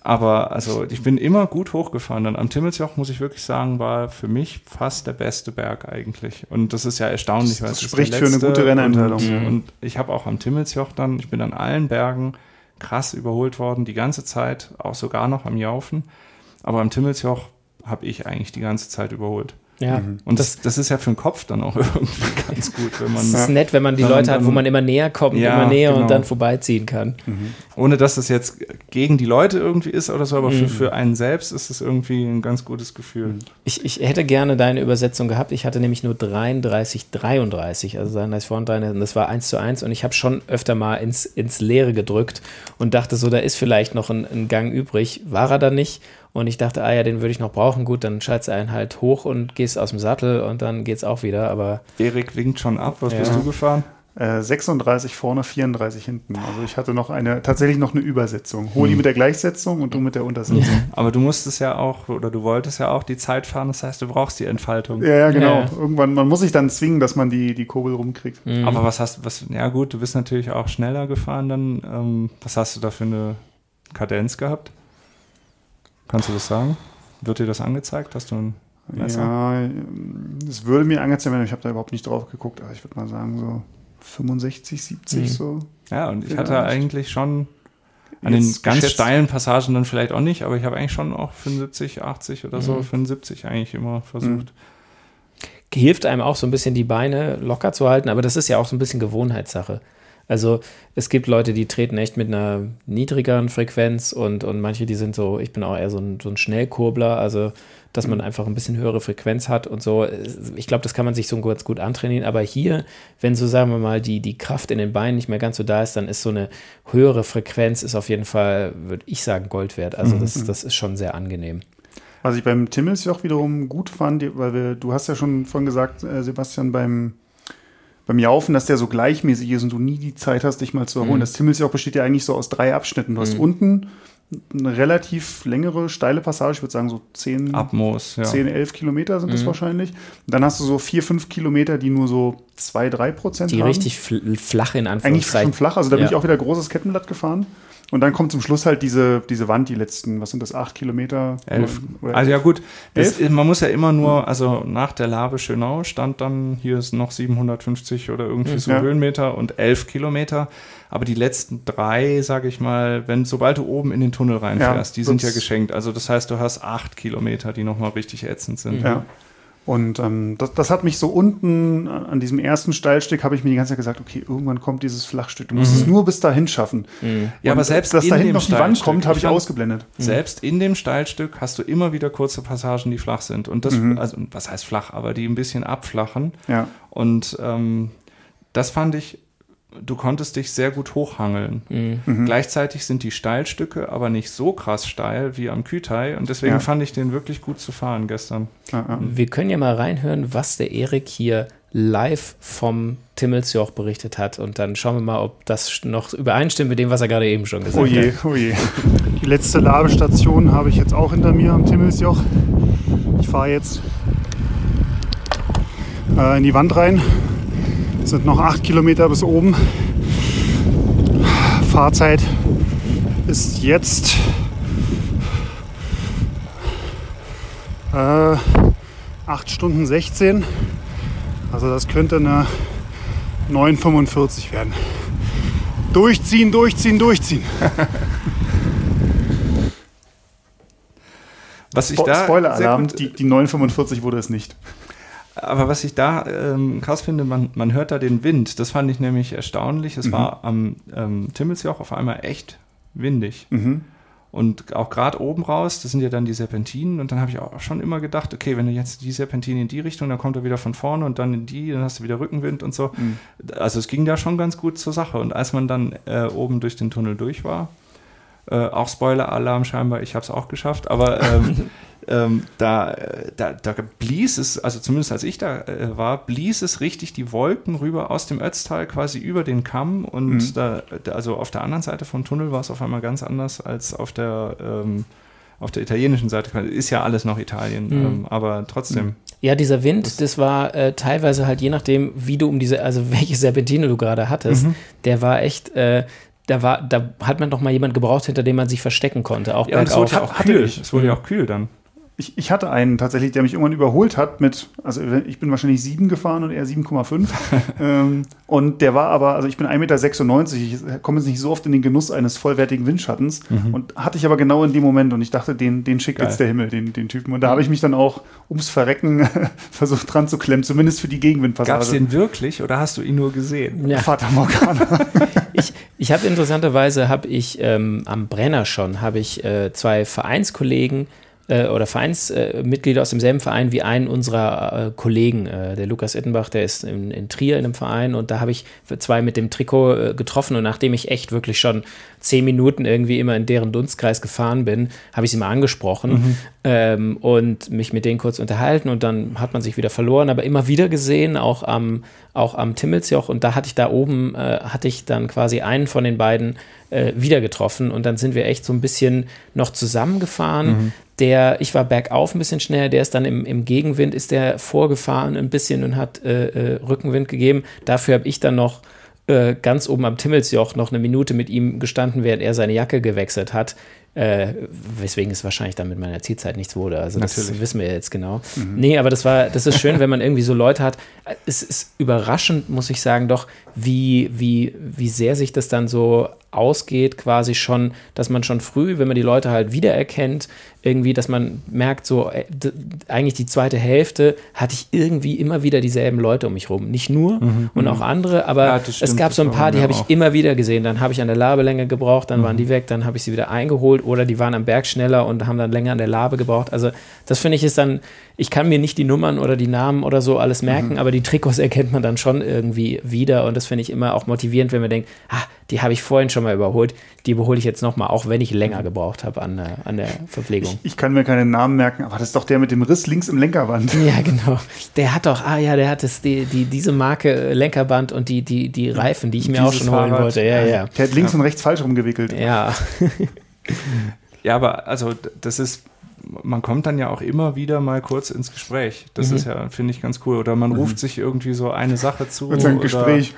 Aber also ich bin immer gut hochgefahren. Dann am Timmelsjoch, muss ich wirklich sagen, war für mich fast der beste Berg eigentlich. Und das ist ja erstaunlich. weil Das ist spricht für eine gute Renneinteilung. Und, und ich habe auch am Timmelsjoch dann, ich bin an allen Bergen krass überholt worden, die ganze Zeit, auch sogar noch am Jaufen. Aber am Timmelsjoch habe ich eigentlich die ganze Zeit überholt. Ja, Und das, das ist ja für den Kopf dann auch irgendwie ganz gut, wenn man das ist nett, wenn man die Leute hat, wo dann- man immer näher kommt, Ja, immer näher genau. und dann vorbeiziehen kann. ohne dass es jetzt gegen die Leute irgendwie ist oder so, aber für, für einen selbst ist es irgendwie ein ganz gutes Gefühl. Ich, ich hätte gerne deine Übersetzung gehabt. Ich hatte nämlich nur 33, 33, also 33 vorne, 33, und das war 1 zu 1 und ich habe schon öfter mal ins, ins Leere gedrückt und dachte so, da ist vielleicht noch ein, ein Gang übrig. War er da nicht? Und ich dachte, ah ja, den würde ich noch brauchen. Gut, dann schaltest du einen halt hoch und gehst aus dem Sattel und dann geht's auch wieder. Aber Erik winkt schon ab. Was Ja. bist du gefahren? Äh, 36 vorne, 34 hinten. Also ich hatte noch eine, tatsächlich noch eine Übersetzung. Holi Hm. mit der Gleichsetzung und du mit der Untersetzung. Aber du musstest ja auch, oder du wolltest ja auch die Zeit fahren, das heißt, du brauchst die Entfaltung. Ja, ja, genau. Ja. Irgendwann, man muss sich dann zwingen, dass man die, die Kurbel rumkriegt. Aber was hast was, ja gut, du bist natürlich auch schneller gefahren dann. Ähm, was hast du da für eine Kadenz gehabt? Kannst du das sagen? Wird dir das angezeigt? Hast du ein Messer? Ja, es würde mir angezeigt werden, ich habe da überhaupt nicht drauf geguckt, aber ich würde mal sagen so 65, 70 Mhm. so. Ja, und ich hatte eigentlich schon an den Jetzt ganz geschätzt- steilen Passagen dann vielleicht auch nicht, aber ich habe eigentlich schon auch 75, 80 oder so, Mhm. 75 eigentlich immer versucht. hilft einem auch so ein bisschen die Beine locker zu halten, aber das ist ja auch so ein bisschen Gewohnheitssache. Also es gibt Leute, die treten echt mit einer niedrigeren Frequenz und, und manche, die sind so, ich bin auch eher so ein, so ein Schnellkurbler, also dass man mhm. einfach ein bisschen höhere Frequenz hat und so. Ich glaube, das kann man sich so ganz gut antrainieren. Aber hier, wenn so, sagen wir mal, die, die Kraft in den Beinen nicht mehr ganz so da ist, dann ist so eine höhere Frequenz ist auf jeden Fall, würde ich sagen, Gold wert. Also das, mhm. das ist schon sehr angenehm. Was ich beim Timmels auch wiederum gut fand, weil wir, du hast ja schon vorhin gesagt, äh, Sebastian, beim, beim Jaufen, dass der so gleichmäßig ist und du nie die Zeit hast, dich mal zu erholen. Mhm. Das Timmels auch besteht ja eigentlich so aus drei Abschnitten. Du hast mhm. unten eine relativ längere, steile Passage, ich würde sagen so 10, Abmoos, ja. 10 11 Kilometer sind mhm. das wahrscheinlich. Und dann hast du so 4, 5 Kilometer, die nur so 2, 3 Prozent haben. Die richtig flach in Anführungszeichen. Eigentlich schon flach, also da ja. bin ich auch wieder großes Kettenblatt gefahren. Und dann kommt zum Schluss halt diese, diese Wand, die letzten, was sind das, acht Kilometer? Elf. also ja gut, das, man muss ja immer nur, also nach der Labe Schönau stand dann, hier ist noch 750 oder irgendwie so ja. Höhenmeter und elf Kilometer. Aber die letzten drei, sage ich mal, wenn sobald du oben in den Tunnel reinfährst, ja, die sind ja geschenkt. Also das heißt, du hast acht Kilometer, die nochmal richtig ätzend sind. Ja. Und ähm, das, das hat mich so unten an diesem ersten Steilstück, habe ich mir die ganze Zeit gesagt, okay, irgendwann kommt dieses Flachstück. Du musst mhm. es nur bis dahin schaffen. Mhm. Ja, aber selbst dass da hinten noch die Wand kommt, habe ich ausgeblendet. Mhm. Selbst in dem Steilstück hast du immer wieder kurze Passagen, die flach sind. Und das, mhm. also was heißt flach, aber die ein bisschen abflachen. Ja. Und ähm, das fand ich du konntest dich sehr gut hochhangeln. Mhm. mhm. Gleichzeitig sind die Steilstücke aber nicht so krass steil wie am Kütai und deswegen ja. fand ich den wirklich gut zu fahren gestern. Wir können ja mal reinhören, was der Erik hier live vom Timmelsjoch berichtet hat und dann schauen wir mal, ob das noch übereinstimmt mit dem, was er gerade eben schon gesagt oh je, hat. Oh je. Die letzte Labestation habe ich jetzt auch hinter mir am Timmelsjoch. Ich fahre jetzt äh, in die Wand rein es sind noch acht Kilometer bis oben. Fahrzeit ist jetzt äh, 8 Stunden 16. Also das könnte eine 9,45 werden. Durchziehen, durchziehen, durchziehen. Was ich da Spoiler-Alarm, die, die 9,45 wurde es nicht. Aber was ich da ähm, krass finde, man, man hört da den Wind. Das fand ich nämlich erstaunlich. Es mhm. war am ähm, Timmelsjoch auf einmal echt windig. Mhm. Und auch gerade oben raus, das sind ja dann die Serpentinen. Und dann habe ich auch schon immer gedacht, okay, wenn du jetzt die Serpentine in die Richtung, dann kommt er wieder von vorne und dann in die, dann hast du wieder Rückenwind und so. Mhm. Also es ging da schon ganz gut zur Sache. Und als man dann äh, oben durch den Tunnel durch war, äh, auch Spoiler-Alarm scheinbar, ich habe es auch geschafft, aber ähm, ähm, da, da, da blies es, also zumindest als ich da äh, war, blies es richtig die Wolken rüber aus dem Ötztal quasi über den Kamm und mhm. da, also auf der anderen Seite vom Tunnel war es auf einmal ganz anders als auf der ähm, auf der italienischen Seite. Ist ja alles noch Italien, mhm. ähm, aber trotzdem. Ja, dieser Wind, das, das war äh, teilweise halt je nachdem, wie du um diese, also welche Serpentine du gerade hattest, mhm. der war echt, äh, da war, da hat man doch mal jemand gebraucht, hinter dem man sich verstecken konnte. Auch ja, bergauf. es wurde ja auch kühl. Es wurde ja auch kühl dann ich, ich hatte einen tatsächlich, der mich irgendwann überholt hat mit, also ich bin wahrscheinlich 7 gefahren und er 7,5. ähm, und der war aber, also ich bin 1,96 Meter, ich komme jetzt nicht so oft in den Genuss eines vollwertigen Windschattens. Mhm. Und hatte ich aber genau in dem Moment und ich dachte, den, den schickt Geil. jetzt der Himmel, den, den Typen. Und da habe ich mich dann auch ums Verrecken versucht dran zu klemmen, zumindest für die Gegenwindpassage. Gab es den wirklich oder hast du ihn nur gesehen? Ja. Vater Morgana. ich ich habe interessanterweise, habe ich ähm, am Brenner schon, habe ich äh, zwei Vereinskollegen, äh, oder Vereinsmitglieder aus demselben Verein wie einen unserer äh, Kollegen, äh, der Lukas Ittenbach, der ist in, in, Trier in einem Verein und da habe ich zwei mit dem Trikot äh, getroffen und nachdem ich echt wirklich schon zehn Minuten irgendwie immer in deren Dunstkreis gefahren bin, habe ich sie mal angesprochen mhm. ähm, und mich mit denen kurz unterhalten und dann hat man sich wieder verloren, aber immer wieder gesehen, auch am, auch am Timmelsjoch und da hatte ich da oben, äh, hatte ich dann quasi einen von den beiden äh, wieder getroffen und dann sind wir echt so ein bisschen noch zusammengefahren. Mhm. Der, ich war bergauf ein bisschen schneller, der ist dann im, im Gegenwind, ist der vorgefahren ein bisschen und hat äh, äh, Rückenwind gegeben. Dafür habe ich dann noch äh, ganz oben am Timmelsjoch noch eine Minute mit ihm gestanden, während er seine Jacke gewechselt hat. Äh, weswegen es wahrscheinlich dann mit meiner Zielzeit nichts wurde. Also das Natürlich. wissen wir jetzt genau. Mhm. Nee, aber das war, das ist schön, wenn man irgendwie so Leute hat. Es ist überraschend, muss ich sagen, doch, wie, wie, wie sehr sich das dann so ausgeht, quasi schon, dass man schon früh, wenn man die Leute halt wiedererkennt, irgendwie, dass man merkt, so äh, eigentlich die zweite Hälfte hatte ich irgendwie immer wieder dieselben Leute um mich rum. Nicht nur mhm. und auch andere, aber ja, stimmt, es gab so ein paar, die habe ich immer wieder gesehen. Dann habe ich an der Labelänge gebraucht, dann mhm. waren die weg, dann habe ich sie wieder eingeholt oder die waren am Berg schneller und haben dann länger an der Labe gebraucht. Also das finde ich ist dann, ich kann mir nicht die Nummern oder die Namen oder so alles merken, mhm. aber die Trikots erkennt man dann schon irgendwie wieder und das finde ich immer auch motivierend, wenn man denkt, ah, die habe ich vorhin schon mal überholt, die überhole ich jetzt nochmal, auch wenn ich länger gebraucht habe an, an der Verpflegung. Ich, ich, kann mir keinen Namen merken, aber das ist doch der mit dem Riss links im Lenkerband. Ja, genau. Der hat doch, ah ja, der hat das, die, die, diese Marke äh, Lenkerband und die, die, die Reifen, die ich mir Dieses auch schon holen Fahrrad. wollte. Ja, ja. Der hat links ja. und rechts falsch rumgewickelt. Ja. ja, aber also das ist man kommt dann ja auch immer wieder mal kurz ins Gespräch. Das mhm. ist ja, finde ich, ganz cool. Oder man mhm. ruft sich irgendwie so eine Sache zu. Und ein Gespräch.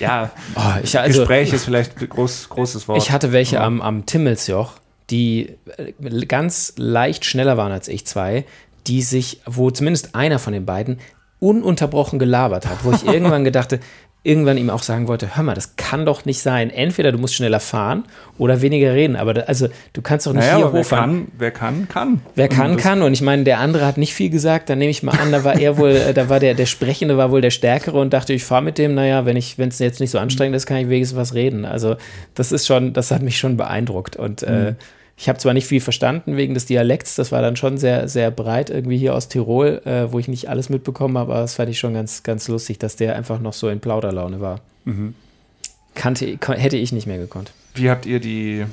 Ja, oh, ich, also, Gespräch ist vielleicht ein groß, großes Wort. Ich hatte welche am, am Timmelsjoch, die äh, ganz leicht schneller waren als ich zwei, die sich, wo zumindest einer von den beiden ununterbrochen gelabert hat, wo ich irgendwann gedachte, irgendwann ihm auch sagen wollte, hör mal, das kann doch nicht sein. Entweder du musst schneller fahren oder weniger reden. Aber da, also du kannst doch nicht naja, hier hochfahren. Wer kann, kann. Wer kann, und kann. Und ich meine, der andere hat nicht viel gesagt. Dann nehme ich mal an, da war er wohl, äh, da war der, der Sprechende war wohl der Stärkere und dachte, ich fahre mit dem. Naja, wenn ich, wenn es jetzt nicht so anstrengend ist, kann ich wenigstens was reden. Also das ist schon, das hat mich schon beeindruckt. Und äh, mhm. äh, ich habe zwar nicht viel verstanden wegen des Dialekts, das war dann schon sehr, sehr breit irgendwie hier aus Tirol, äh, wo ich nicht alles mitbekommen habe, aber das fand ich schon ganz, ganz lustig, dass der einfach noch so in Plauderlaune war. Mhm. Kannte, hätte ich nicht mehr gekonnt. Wie habt ihr die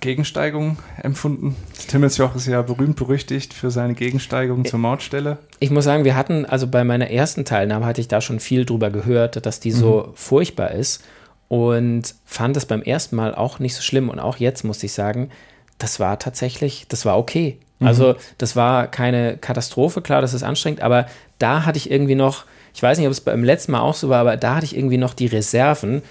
Gegensteigung empfunden? Timmelsjoch ist ja berühmt berüchtigt für seine Gegensteigung zur Mautstelle. Ich muss sagen, wir hatten, also bei meiner ersten Teilnahme hatte ich da schon viel drüber gehört, dass die so mhm. furchtbar ist und fand es beim ersten Mal auch nicht so schlimm. Und auch jetzt muss ich sagen, das war tatsächlich, das war okay. Mhm. Also das war keine Katastrophe, klar, das ist anstrengend, aber da hatte ich irgendwie noch, ich weiß nicht, ob es beim letzten Mal auch so war, aber da hatte ich irgendwie noch die Reserven,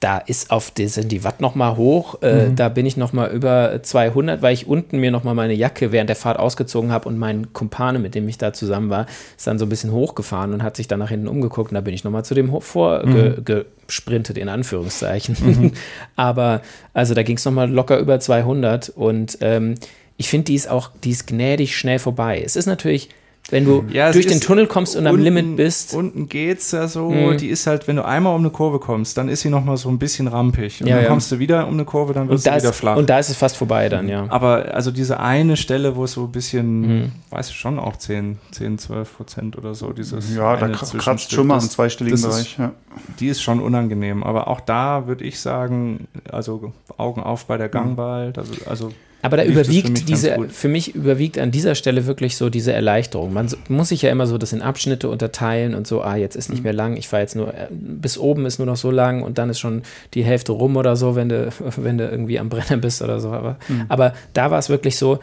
da ist auf die, sind die Watt noch mal hoch. Äh, mhm. Da bin ich noch mal über 200, weil ich unten mir noch mal meine Jacke während der Fahrt ausgezogen habe und mein Kumpane, mit dem ich da zusammen war, ist dann so ein bisschen hochgefahren und hat sich dann nach hinten umgeguckt und da bin ich noch mal zu dem vorgesprintet, mhm. in Anführungszeichen. Mhm. Aber also da ging es noch mal locker über 200 und ähm, ich finde, die ist auch, die ist gnädig schnell vorbei. Es ist natürlich wenn du ja, durch den Tunnel kommst und unten, am Limit bist. Unten geht's ja so, mhm. die ist halt, wenn du einmal um eine Kurve kommst, dann ist sie nochmal so ein bisschen rampig. Und ja, dann ja. kommst du wieder um eine Kurve, dann wird sie wieder flach. Und da ist es fast vorbei dann, ja. Aber also diese eine Stelle, wo es so ein bisschen, mhm. weiß ich schon, auch 10, 10, 12 Prozent oder so, dieses. Ja, da kratzt schon mal im zweistelligen Bereich. Ist, ja. Die ist schon unangenehm. Aber auch da würde ich sagen, also Augen auf bei der Gangball. Also aber da überwiegt für diese, für mich überwiegt an dieser Stelle wirklich so diese Erleichterung. Man muss sich ja immer so das in Abschnitte unterteilen und so, ah, jetzt ist nicht mhm. mehr lang, ich fahre jetzt nur, äh, bis oben ist nur noch so lang und dann ist schon die Hälfte rum oder so, wenn du, wenn du irgendwie am Brenner bist oder so. Aber, mhm. aber da war es wirklich so,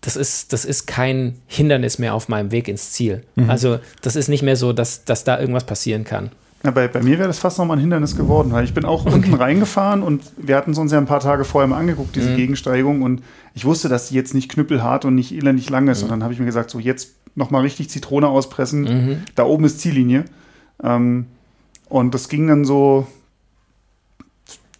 das ist, das ist kein Hindernis mehr auf meinem Weg ins Ziel. Mhm. Also das ist nicht mehr so, dass, dass da irgendwas passieren kann. Ja, bei, bei mir wäre das fast nochmal ein Hindernis geworden. Weil ich bin auch okay. unten reingefahren und wir hatten es uns ja ein paar Tage vorher mal angeguckt, diese mhm. Gegensteigung. Und ich wusste, dass die jetzt nicht knüppelhart und nicht elendig lang ist. Mhm. Und dann habe ich mir gesagt, so jetzt nochmal richtig Zitrone auspressen. Mhm. Da oben ist Ziellinie. Ähm, und das ging dann so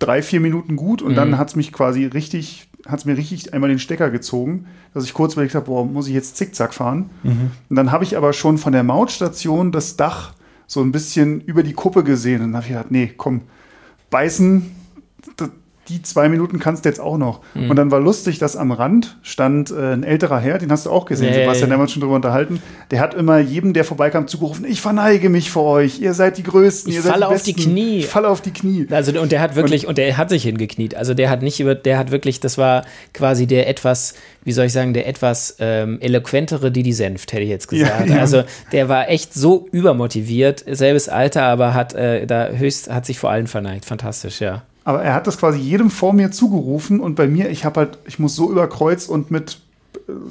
drei, vier Minuten gut und dann mhm. hat es mich quasi richtig, hat es mir richtig einmal den Stecker gezogen, dass ich kurz überlegt habe, boah, muss ich jetzt zickzack fahren? Mhm. Und dann habe ich aber schon von der Mautstation das Dach so ein bisschen über die Kuppe gesehen. Und dann habe ich gedacht, nee, komm, beißen, die zwei Minuten kannst du jetzt auch noch. Mhm. Und dann war lustig, dass am Rand stand äh, ein älterer Herr, den hast du auch gesehen, nee. Sebastian, der haben wir schon drüber unterhalten. Der hat immer jedem, der vorbeikam, zugerufen, ich verneige mich vor euch, ihr seid die Größten, ich ihr falle seid die auf die Knie. Ich falle auf die Knie. Also und der hat wirklich, und, und der hat sich hingekniet. Also der hat nicht über, der hat wirklich, das war quasi der etwas, wie soll ich sagen, der etwas ähm, eloquentere Didi Senft, hätte ich jetzt gesagt. Ja, ja. Also der war echt so übermotiviert, selbes Alter, aber hat äh, da höchst, hat sich vor allen verneigt. Fantastisch, ja. Aber er hat das quasi jedem vor mir zugerufen und bei mir, ich habe halt, ich muss so überkreuzt und mit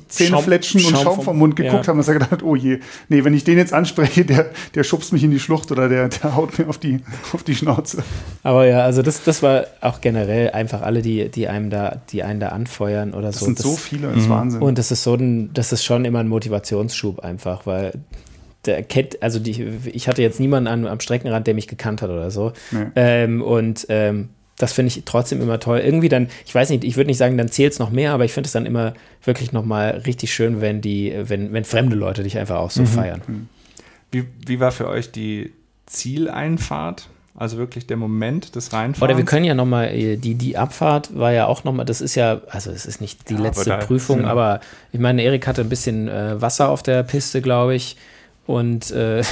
Zähnefletschen Schaum, und Schaum, vom Mund geguckt ja. haben, und er gedacht, oh je, nee, wenn ich den jetzt anspreche, der, der schubst mich in die Schlucht oder der, der haut mir auf die, auf die Schnauze. Aber ja, also das, das war auch generell einfach alle, die, die einem da, die einen da anfeuern oder das so. Sind das sind so viele, das ist mhm. Wahnsinn. Und das ist so ein, das ist schon immer ein Motivationsschub einfach, weil der kennt, also die, ich hatte jetzt niemanden an, am Streckenrand, der mich gekannt hat oder so. Nee. Ähm, und ähm, das finde ich trotzdem immer toll. Irgendwie dann, ich weiß nicht, ich würde nicht sagen, dann zählt es noch mehr, aber ich finde es dann immer wirklich nochmal richtig schön, wenn die, wenn, wenn fremde Leute dich einfach auch so mhm. feiern. Mhm. Wie, wie war für euch die Zieleinfahrt? Also wirklich der Moment des Reinfahrens. Oder wir können ja nochmal, äh, die, die Abfahrt war ja auch nochmal, das ist ja, also es ist nicht die ja, letzte aber Prüfung, aber ich meine, Erik hatte ein bisschen äh, Wasser auf der Piste, glaube ich. Und äh,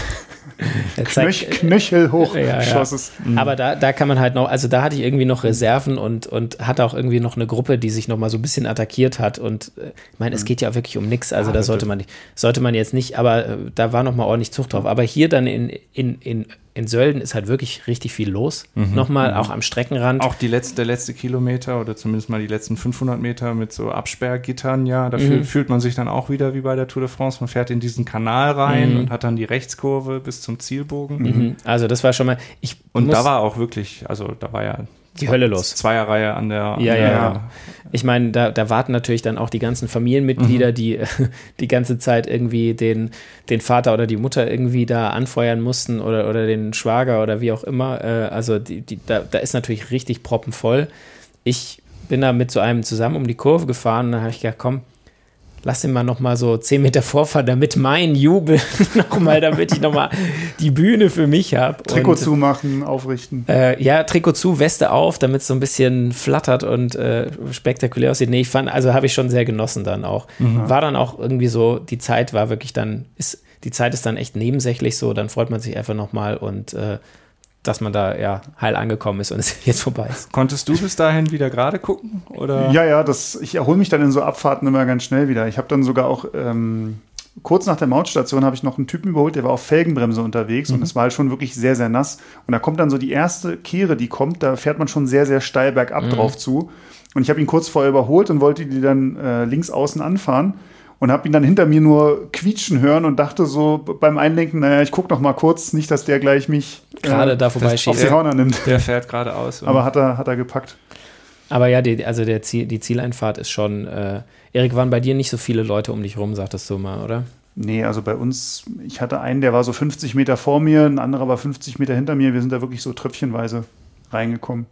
Knöch, Knöchel hoch ja, ja. Mhm. Aber da, da kann man halt noch, also da hatte ich irgendwie noch Reserven und, und hatte auch irgendwie noch eine Gruppe, die sich noch mal so ein bisschen attackiert hat. Und äh, ich meine, es mhm. geht ja wirklich um nichts, also ja, da sollte man, sollte man jetzt nicht, aber äh, da war noch mal ordentlich Zucht drauf. Aber hier dann in, in, in in Sölden ist halt wirklich richtig viel los. Mhm. Nochmal, mhm. auch am Streckenrand. Auch die letzte, der letzte Kilometer oder zumindest mal die letzten 500 Meter mit so Absperrgittern, ja, da mhm. fühlt man sich dann auch wieder wie bei der Tour de France. Man fährt in diesen Kanal rein mhm. und hat dann die Rechtskurve bis zum Zielbogen. Mhm. Also das war schon mal. Ich und da war auch wirklich, also da war ja die Hölle los. Zweierreihe an der. Ja, ja, ja. Ich meine, da, da, warten natürlich dann auch die ganzen Familienmitglieder, mhm. die die ganze Zeit irgendwie den, den Vater oder die Mutter irgendwie da anfeuern mussten oder, oder den Schwager oder wie auch immer. Äh, also die, die, da, da ist natürlich richtig proppenvoll. Ich bin da mit so einem zusammen um die Kurve gefahren und dann habe ich gedacht, komm, lass ihn mal noch mal so zehn Meter vorfahren, damit mein Jubel noch mal, damit ich noch mal die Bühne für mich habe. Trikot und, zumachen, aufrichten. Äh, ja, Trikot zu, Weste auf, damit es so ein bisschen flattert und äh, spektakulär aussieht. Nee, ich fand, also habe ich schon sehr genossen dann auch. Mhm. War dann auch irgendwie so, die Zeit war wirklich dann, ist, die Zeit ist dann echt nebensächlich so, dann freut man sich einfach noch mal und äh, dass man da ja heil angekommen ist und es jetzt vorbei ist. Konntest du bis dahin wieder gerade gucken? Oder? Ja, ja, das, ich erhole mich dann in so Abfahrten immer ganz schnell wieder. Ich habe dann sogar auch ähm, kurz nach der Mautstation habe ich noch einen Typen überholt, der war auf Felgenbremse unterwegs mhm. und es war halt schon wirklich sehr, sehr nass. Und da kommt dann so die erste Kehre, die kommt, da fährt man schon sehr, sehr steil bergab mhm. drauf zu. Und ich habe ihn kurz vorher überholt und wollte die dann äh, links außen anfahren und habe ihn dann hinter mir nur quietschen hören und dachte so beim Einlenken, naja, ich gucke noch mal kurz, nicht, dass der gleich mich gerade äh, da vorbeischießt. Auf die Hörner nimmt. Der fährt geradeaus. Aber hat er, hat er gepackt. Aber ja, die, also der Ziel, die Zieleinfahrt ist schon. Äh, Erik, waren bei dir nicht so viele Leute um dich rum, sagtest du mal, oder? Nee, also bei uns, ich hatte einen, der war so 50 Meter vor mir, ein anderer war 50 Meter hinter mir. Wir sind da wirklich so tröpfchenweise reingekommen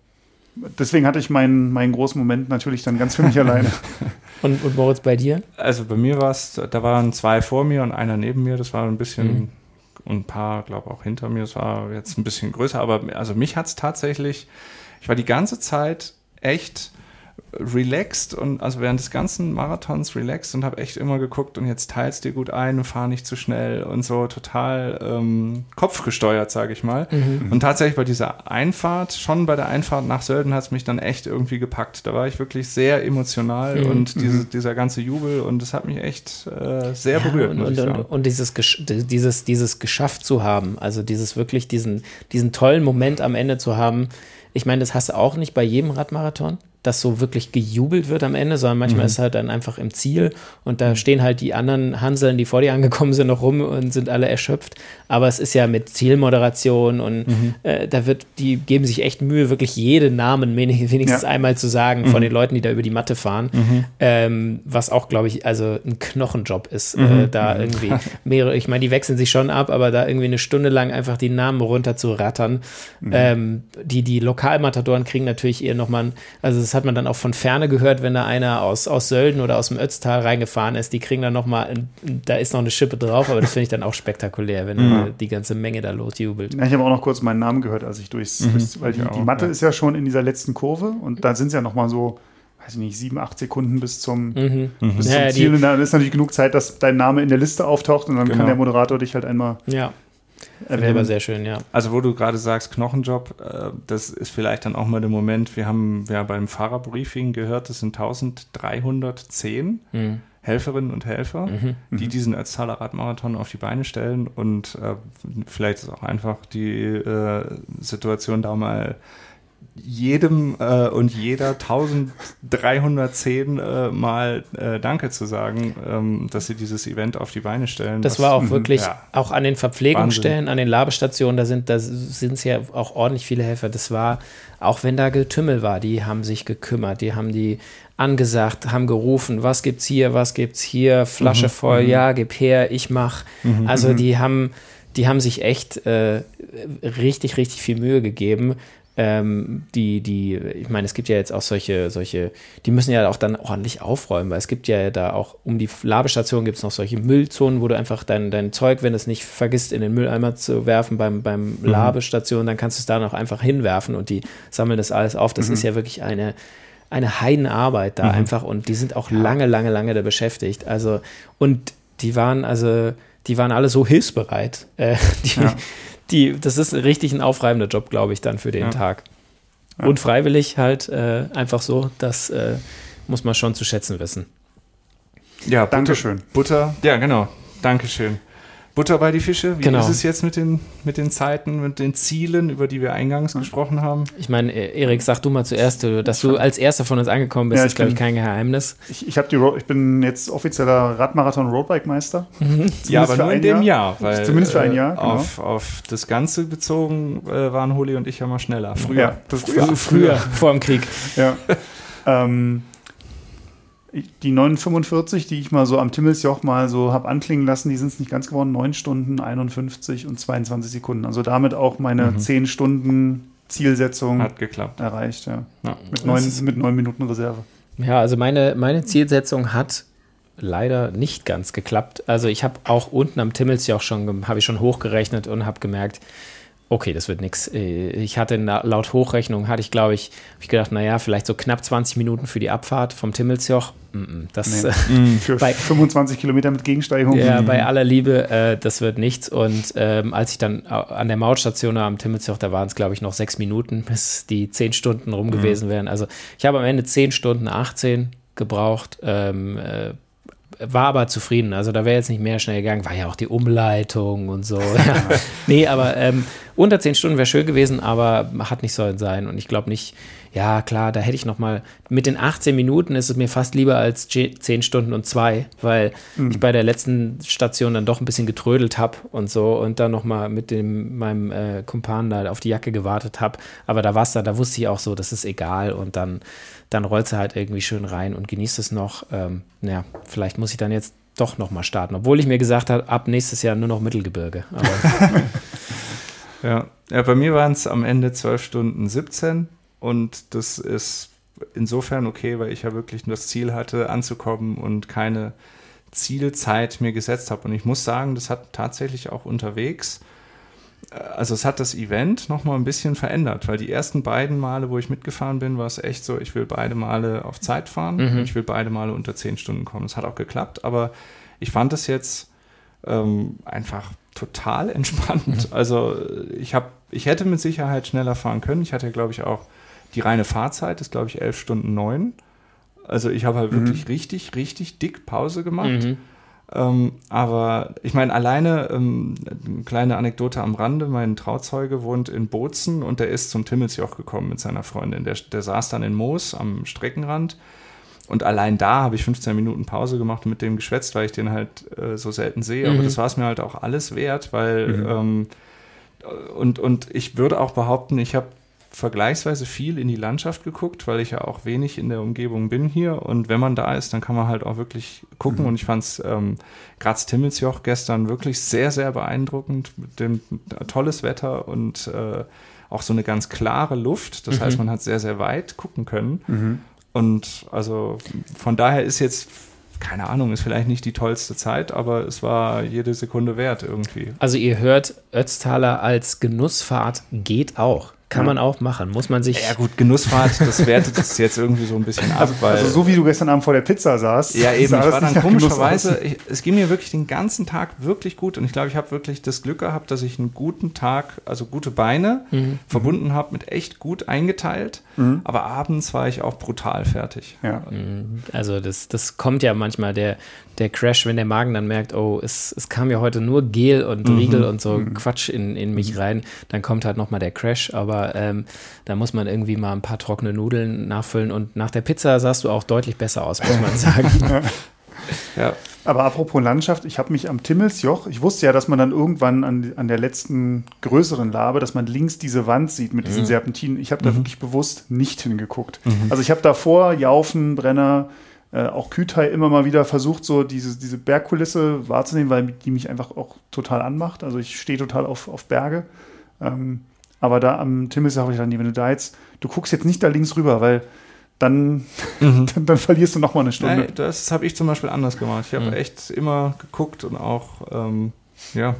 deswegen hatte ich meinen, meinen großen Moment natürlich dann ganz für mich alleine. Und, und Moritz, bei dir? Also bei mir war es, da waren zwei vor mir und einer neben mir. Das war ein bisschen, mhm. und ein paar, glaube ich, auch hinter mir. Das war jetzt ein bisschen größer, aber also mich hat es tatsächlich, ich war die ganze Zeit echt relaxed und also während des ganzen Marathons relaxed und habe echt immer geguckt und jetzt teilst dir gut ein und fahr nicht zu schnell und so total ähm, kopfgesteuert, sage ich mal. Mhm. Und tatsächlich bei dieser Einfahrt, schon bei der Einfahrt nach Sölden hat es mich dann echt irgendwie gepackt. Da war ich wirklich sehr emotional mhm. und diese, mhm. dieser ganze Jubel und das hat mich echt äh, sehr ja, berührt. Und, und, und, dieses, dieses, dieses geschafft zu haben, also dieses wirklich diesen, diesen tollen Moment am Ende zu haben, ich meine, das hast du auch nicht bei jedem Radmarathon dass so wirklich gejubelt wird am Ende, sondern manchmal mhm. ist halt dann einfach im Ziel und da mhm. stehen halt die anderen Hanseln, die vor dir angekommen sind, noch rum und sind alle erschöpft. Aber es ist ja mit Zielmoderation und mhm. äh, da wird, die geben sich echt Mühe, wirklich jeden Namen wenigstens ja. einmal zu sagen von mhm. den Leuten, die da über die Matte fahren. Mhm. Ähm, was auch, glaube ich, also ein Knochenjob ist, äh, mhm. da irgendwie mehrere, ich meine, die wechseln sich schon ab, aber da irgendwie eine Stunde lang einfach die Namen runter zu rattern. Ähm, die, die Lokalmatadoren kriegen natürlich eher nochmal, also es das hat man dann auch von Ferne gehört, wenn da einer aus, aus Sölden oder aus dem Ötztal reingefahren ist. Die kriegen dann nochmal, da ist noch eine Schippe drauf, aber das finde ich dann auch spektakulär, wenn mhm. die ganze Menge da losjubelt. Ja, ich habe auch noch kurz meinen Namen gehört, als ich durchs, mhm. durchs weil die, die Matte ja. ist ja schon in dieser letzten Kurve und da sind es ja nochmal so weiß ich nicht, sieben, acht Sekunden bis zum, mhm. bis zum ja, Ziel. Und dann ist natürlich genug Zeit, dass dein Name in der Liste auftaucht und dann genau. kann der Moderator dich halt einmal ja. Finde aber sehr schön, ja. Also wo du gerade sagst, Knochenjob, äh, das ist vielleicht dann auch mal der Moment, wir haben ja beim Fahrerbriefing gehört, es sind 1310 mhm. Helferinnen und Helfer, mhm. die mhm. diesen Ötztaler Radmarathon auf die Beine stellen und äh, vielleicht ist auch einfach die äh, Situation da mal jedem äh, und jeder 1310 äh, Mal äh, Danke zu sagen, ähm, dass sie dieses Event auf die Beine stellen. Das, war auch wirklich, ja, auch an den Verpflegungsstellen, Wahnsinn. an den Labestationen, da sind da es ja auch ordentlich viele Helfer. Das war, auch wenn da Getümmel war, die haben sich gekümmert, die haben die angesagt, haben gerufen, was gibt's hier, was gibt's hier, Flasche mhm, voll, mhm. ja, gib her, ich mach. Mhm, also mhm. die haben, die haben sich echt äh, richtig, richtig viel Mühe gegeben. Ähm, die, die, ich meine, es gibt ja jetzt auch solche, solche, die müssen ja auch dann ordentlich aufräumen, weil es gibt ja da auch um die Labestation gibt es noch solche Müllzonen, wo du einfach dein, dein Zeug, wenn es nicht vergisst, in den Mülleimer zu werfen beim, beim mhm. Labestation, dann kannst du es da noch einfach hinwerfen und die sammeln das alles auf. Das mhm. ist ja wirklich eine, eine Heidenarbeit da mhm. einfach und die sind auch ja. lange, lange, lange da beschäftigt. Also, und die waren, also, die waren alle so hilfsbereit. Äh, die, ja die, das ist richtig ein aufreibender Job, glaube ich, dann für den ja. Tag. Ja. Und freiwillig halt äh, einfach so, das äh, muss man schon zu schätzen wissen. Ja, Dankeschön. Butter, ja, genau. Dankeschön. Butter bei die Fische. Wie genau. ist es jetzt mit den, mit den Zeiten, mit den Zielen, über die wir eingangs mhm. gesprochen haben? Ich meine, e- Erik, sag du mal zuerst, dass du als erster von uns angekommen bist, ja, ist, glaube ich, kein Geheimnis. Ich, ich, die ich bin jetzt offizieller Radmarathon-Roadbike-Meister. Mhm. Ja, aber nur in dem Jahr. Weil, Zumindest für ein Jahr. Genau. Auf, auf das Ganze bezogen äh, waren Holi und ich ja mal schneller. Früher. Ja, das, früher, früher, früher, vor dem Krieg. Ja. ähm, die 945, die ich mal so am Timmelsjoch mal so habe anklingen lassen, die sind es nicht ganz geworden. 9 Stunden, 51 und 22 Sekunden. Also damit auch meine mhm. 10 Stunden Zielsetzung hat geklappt. erreicht. Ja. ja. Mit, neun, mit neun Minuten Reserve. Ja, also meine, meine Zielsetzung hat leider nicht ganz geklappt. Also ich habe auch unten am Timmelsjoch schon, habe ich schon hochgerechnet und habe gemerkt, okay, das wird nichts. Äh, ich hatte laut Hochrechnung, hatte ich glaube ich, habe ich gedacht, naja, vielleicht so knapp 20 Minuten für die Abfahrt vom Timmelsjoch. Das, nee. äh, für bei, 25 Kilometer mit Gegensteigung. Ja, bei aller Liebe, äh, das wird nichts. Und ähm, als ich dann an der Mautstation am Timmelsjoch, da waren es glaube ich noch sechs Minuten, bis die zehn Stunden rum mhm. gewesen wären. Also ich habe am Ende zehn Stunden 18 gebraucht. Ähm, äh, war aber zufrieden. Also da wäre jetzt nicht mehr schnell gegangen. War ja auch die Umleitung und so. ja. nee, aber ähm, unter zehn Stunden wäre schön gewesen, aber hat nicht sollen sein. Und ich glaube nicht, ja klar, da hätte ich noch mal, mit den 18 Minuten ist es mir fast lieber als 10 Stunden und zwei, weil mhm. ich bei der letzten Station dann doch ein bisschen getrödelt habe und so und dann noch mal mit dem, meinem äh, Kumpan da auf die Jacke gewartet habe. Aber da war es da, da wusste ich auch so, das ist egal und dann, dann rollt sie halt irgendwie schön rein und genießt es noch. Ähm, ja, vielleicht muss ich dann jetzt doch noch mal starten, obwohl ich mir gesagt habe, ab nächstes Jahr nur noch Mittelgebirge. ja. ja, bei mir waren es am Ende 12 Stunden 17 und das ist insofern okay, weil ich ja wirklich nur das Ziel hatte, anzukommen und keine Zielzeit mir gesetzt habe. Und ich muss sagen, das hat tatsächlich auch unterwegs, also es hat das Event nochmal ein bisschen verändert, weil die ersten beiden Male, wo ich mitgefahren bin, war es echt so, ich will beide Male auf Zeit fahren, mhm. ich will beide Male unter zehn Stunden kommen. Es hat auch geklappt, aber ich fand es jetzt ähm, einfach total entspannt. Mhm. Also ich habe, ich hätte mit Sicherheit schneller fahren können. Ich hatte, glaube ich, auch die reine Fahrzeit ist, glaube ich, elf Stunden neun. Also ich habe halt mhm. wirklich richtig, richtig dick Pause gemacht. Mhm. Ähm, aber ich meine, alleine, ähm, eine kleine Anekdote am Rande, mein Trauzeuge wohnt in Bozen und der ist zum Timmelsjoch gekommen mit seiner Freundin. Der, der saß dann in Moos am Streckenrand. Und allein da habe ich 15 Minuten Pause gemacht und mit dem geschwätzt, weil ich den halt äh, so selten sehe. Mhm. Aber das war es mir halt auch alles wert, weil mhm. ähm, und, und ich würde auch behaupten, ich habe vergleichsweise viel in die Landschaft geguckt, weil ich ja auch wenig in der Umgebung bin hier. Und wenn man da ist, dann kann man halt auch wirklich gucken. Mhm. Und ich fand es ähm, Graz-Timmelsjoch gestern wirklich sehr, sehr beeindruckend. Mit dem tolles Wetter und äh, auch so eine ganz klare Luft. Das mhm. heißt, man hat sehr, sehr weit gucken können. Mhm. Und also von daher ist jetzt keine Ahnung, ist vielleicht nicht die tollste Zeit, aber es war jede Sekunde wert irgendwie. Also ihr hört, Ötztaler als Genussfahrt geht auch. Kann ja. man auch machen. Muss man sich. Ja, gut, Genussfahrt, das wertet es jetzt irgendwie so ein bisschen ab. Also, weil, also, so wie du gestern Abend vor der Pizza saßt. Ja, eben. Ich war dann komischerweise, ich, es ging mir wirklich den ganzen Tag wirklich gut und ich glaube, ich habe wirklich das Glück gehabt, dass ich einen guten Tag, also gute Beine mhm. verbunden habe mit echt gut eingeteilt. Mhm. Aber abends war ich auch brutal fertig. Ja. Mhm. Also, das, das kommt ja manchmal, der, der Crash, wenn der Magen dann merkt, oh, es, es kam ja heute nur Gel und mhm. Riegel und so mhm. Quatsch in, in mich rein, dann kommt halt nochmal der Crash. Aber aber ähm, da muss man irgendwie mal ein paar trockene Nudeln nachfüllen und nach der Pizza sahst du auch deutlich besser aus, muss man sagen. Ja. Aber apropos Landschaft, ich habe mich am Timmelsjoch, ich wusste ja, dass man dann irgendwann an, an der letzten größeren Labe, dass man links diese Wand sieht mit diesen mhm. Serpentinen. Ich habe da mhm. wirklich bewusst nicht hingeguckt. Mhm. Also ich habe davor Jaufen, Brenner, äh, auch Kütai immer mal wieder versucht, so diese, diese Bergkulisse wahrzunehmen, weil die mich einfach auch total anmacht. Also ich stehe total auf, auf Berge. Ähm, aber da am Timmels habe ich dann, wenn du da jetzt, du guckst jetzt nicht da links rüber, weil dann, mhm. dann, dann, verlierst du noch mal eine Stunde. Ja, das habe ich zum Beispiel anders gemacht. Ich habe mhm. echt immer geguckt und auch, ähm, ja,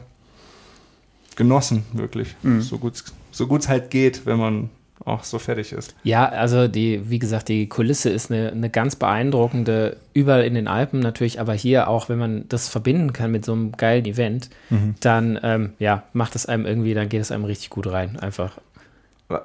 genossen, wirklich. Mhm. So gut so es halt geht, wenn man auch so fertig ist. Ja, also die, wie gesagt, die Kulisse ist eine, eine ganz beeindruckende, überall in den Alpen natürlich, aber hier auch, wenn man das verbinden kann mit so einem geilen Event, mhm. dann ähm, ja, macht es einem irgendwie, dann geht es einem richtig gut rein. Einfach.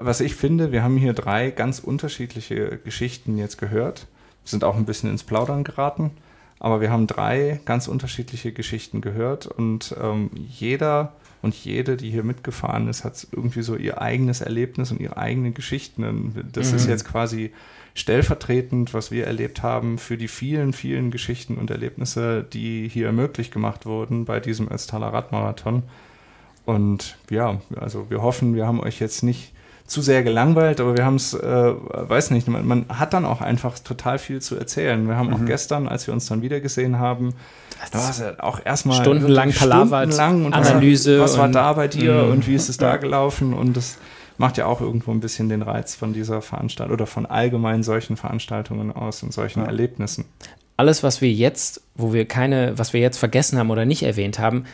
Was ich finde, wir haben hier drei ganz unterschiedliche Geschichten jetzt gehört, sind auch ein bisschen ins Plaudern geraten, aber wir haben drei ganz unterschiedliche Geschichten gehört und ähm, jeder und jede, die hier mitgefahren ist, hat irgendwie so ihr eigenes Erlebnis und ihre eigenen Geschichten. Das mhm. ist jetzt quasi stellvertretend, was wir erlebt haben, für die vielen, vielen Geschichten und Erlebnisse, die hier möglich gemacht wurden bei diesem Ötztaler Radmarathon. Und ja, also wir hoffen, wir haben euch jetzt nicht zu sehr gelangweilt, aber wir haben es, äh, weiß nicht, man, man, hat dann auch einfach total viel zu erzählen. Wir haben mhm. auch gestern, als wir uns dann wieder gesehen haben, da war es ja auch erstmal stundenlang Palavert, stundenlang Analyse. Was, was war da bei dir mhm. und wie ist es da gelaufen? Und das macht ja auch irgendwo ein bisschen den Reiz von dieser Veranstaltung oder von allgemein solchen Veranstaltungen aus und solchen ja. Erlebnissen alles, was wir jetzt, wo wir keine, was wir jetzt vergessen haben oder nicht erwähnt haben,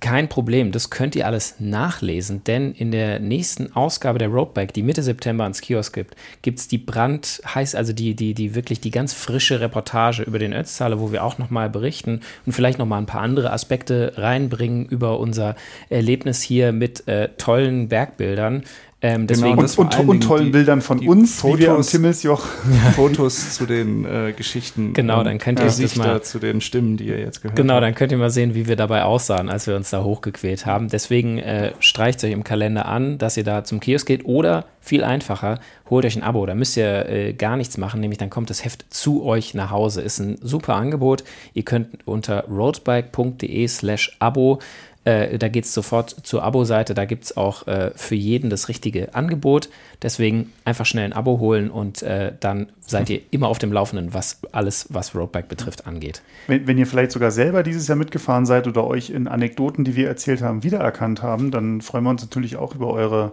kein Problem, das könnt ihr alles nachlesen, denn in der nächsten Ausgabe der Roadbike, die Mitte September ans Kiosk gibt, gibt es die Brand, heißt also die, die, die wirklich die ganz frische Reportage über den Ötztaler, wo wir auch nochmal berichten und vielleicht nochmal ein paar andere Aspekte reinbringen über unser Erlebnis hier mit äh, tollen Bergbildern. Ähm, deswegen genau, und, und, und, tollen die, Bildern von uns, Fotos, wie wir am Timmelsjoch. Fotos zu den äh, Geschichten. Genau, dann könnt ihr das mal zu den Stimmen, die ihr jetzt gehört Genau, habt. dann könnt ihr mal sehen, wie wir dabei aussahen, als wir uns da hochgequält haben. Deswegen äh, streicht euch im Kalender an, dass ihr da zum Kiosk geht oder viel einfacher, holt euch ein Abo. Da müsst ihr äh, gar nichts machen, nämlich dann kommt das Heft zu euch nach Hause. Ist ein super Angebot. Ihr könnt unter roadbike.de/slash Abo äh, da geht es sofort zur Abo-Seite. Da gibt es auch äh, für jeden das richtige Angebot. Deswegen einfach schnell ein Abo holen und äh, dann seid ihr immer auf dem Laufenden, was alles, was Roadbike betrifft, angeht. Wenn, wenn, ihr vielleicht sogar selber dieses Jahr mitgefahren seid oder euch in Anekdoten, die wir erzählt haben, wiedererkannt haben, dann freuen wir uns natürlich auch über eure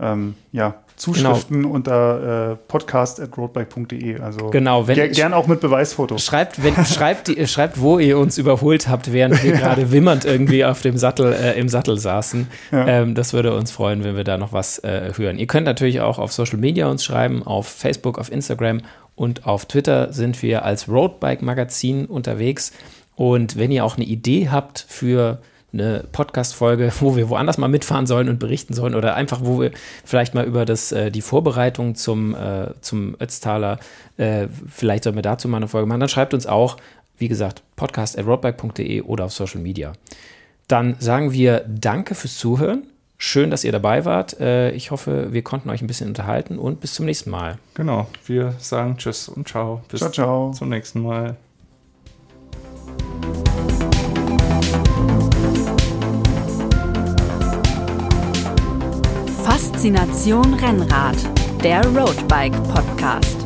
ähm, ja, Zuschriften genau. unter äh, podcast.roadbike.de. Also genau, wenn, ger gern auch mit Beweisfotos. Schreibt, wenn, schreibt, die, schreibt, wo ihr uns überholt habt, während wir ja. gerade wimmernd irgendwie auf dem Sattel, äh, im Sattel saßen. Ja. Ähm, das würde uns freuen, wenn wir da noch was äh, hören. Ihr könnt natürlich auch auf Social Media uns schreiben, auf Facebook, auf Instagram und auf Twitter sind wir als Roadbike Magazin unterwegs. Und wenn ihr auch eine Idee habt für eine Podcast-Folge, wo wir woanders mal mitfahren sollen und berichten sollen oder einfach, wo wir vielleicht mal über das, äh, die Vorbereitung zum, äh, zum Ötztaler, äh, vielleicht sollen wir dazu mal eine Folge machen, dann schreibt uns auch, wie gesagt, podcast.roadbike.de oder auf Social Media. Dann sagen wir Danke fürs Zuhören. Schön, dass ihr dabei wart. Äh, ich hoffe, wir konnten euch ein bisschen unterhalten und bis zum nächsten Mal. Genau, wir sagen Tschüss und Ciao. Bis ciao, ciao. zum nächsten Mal. Faszination Rennrad, der Roadbike Podcast.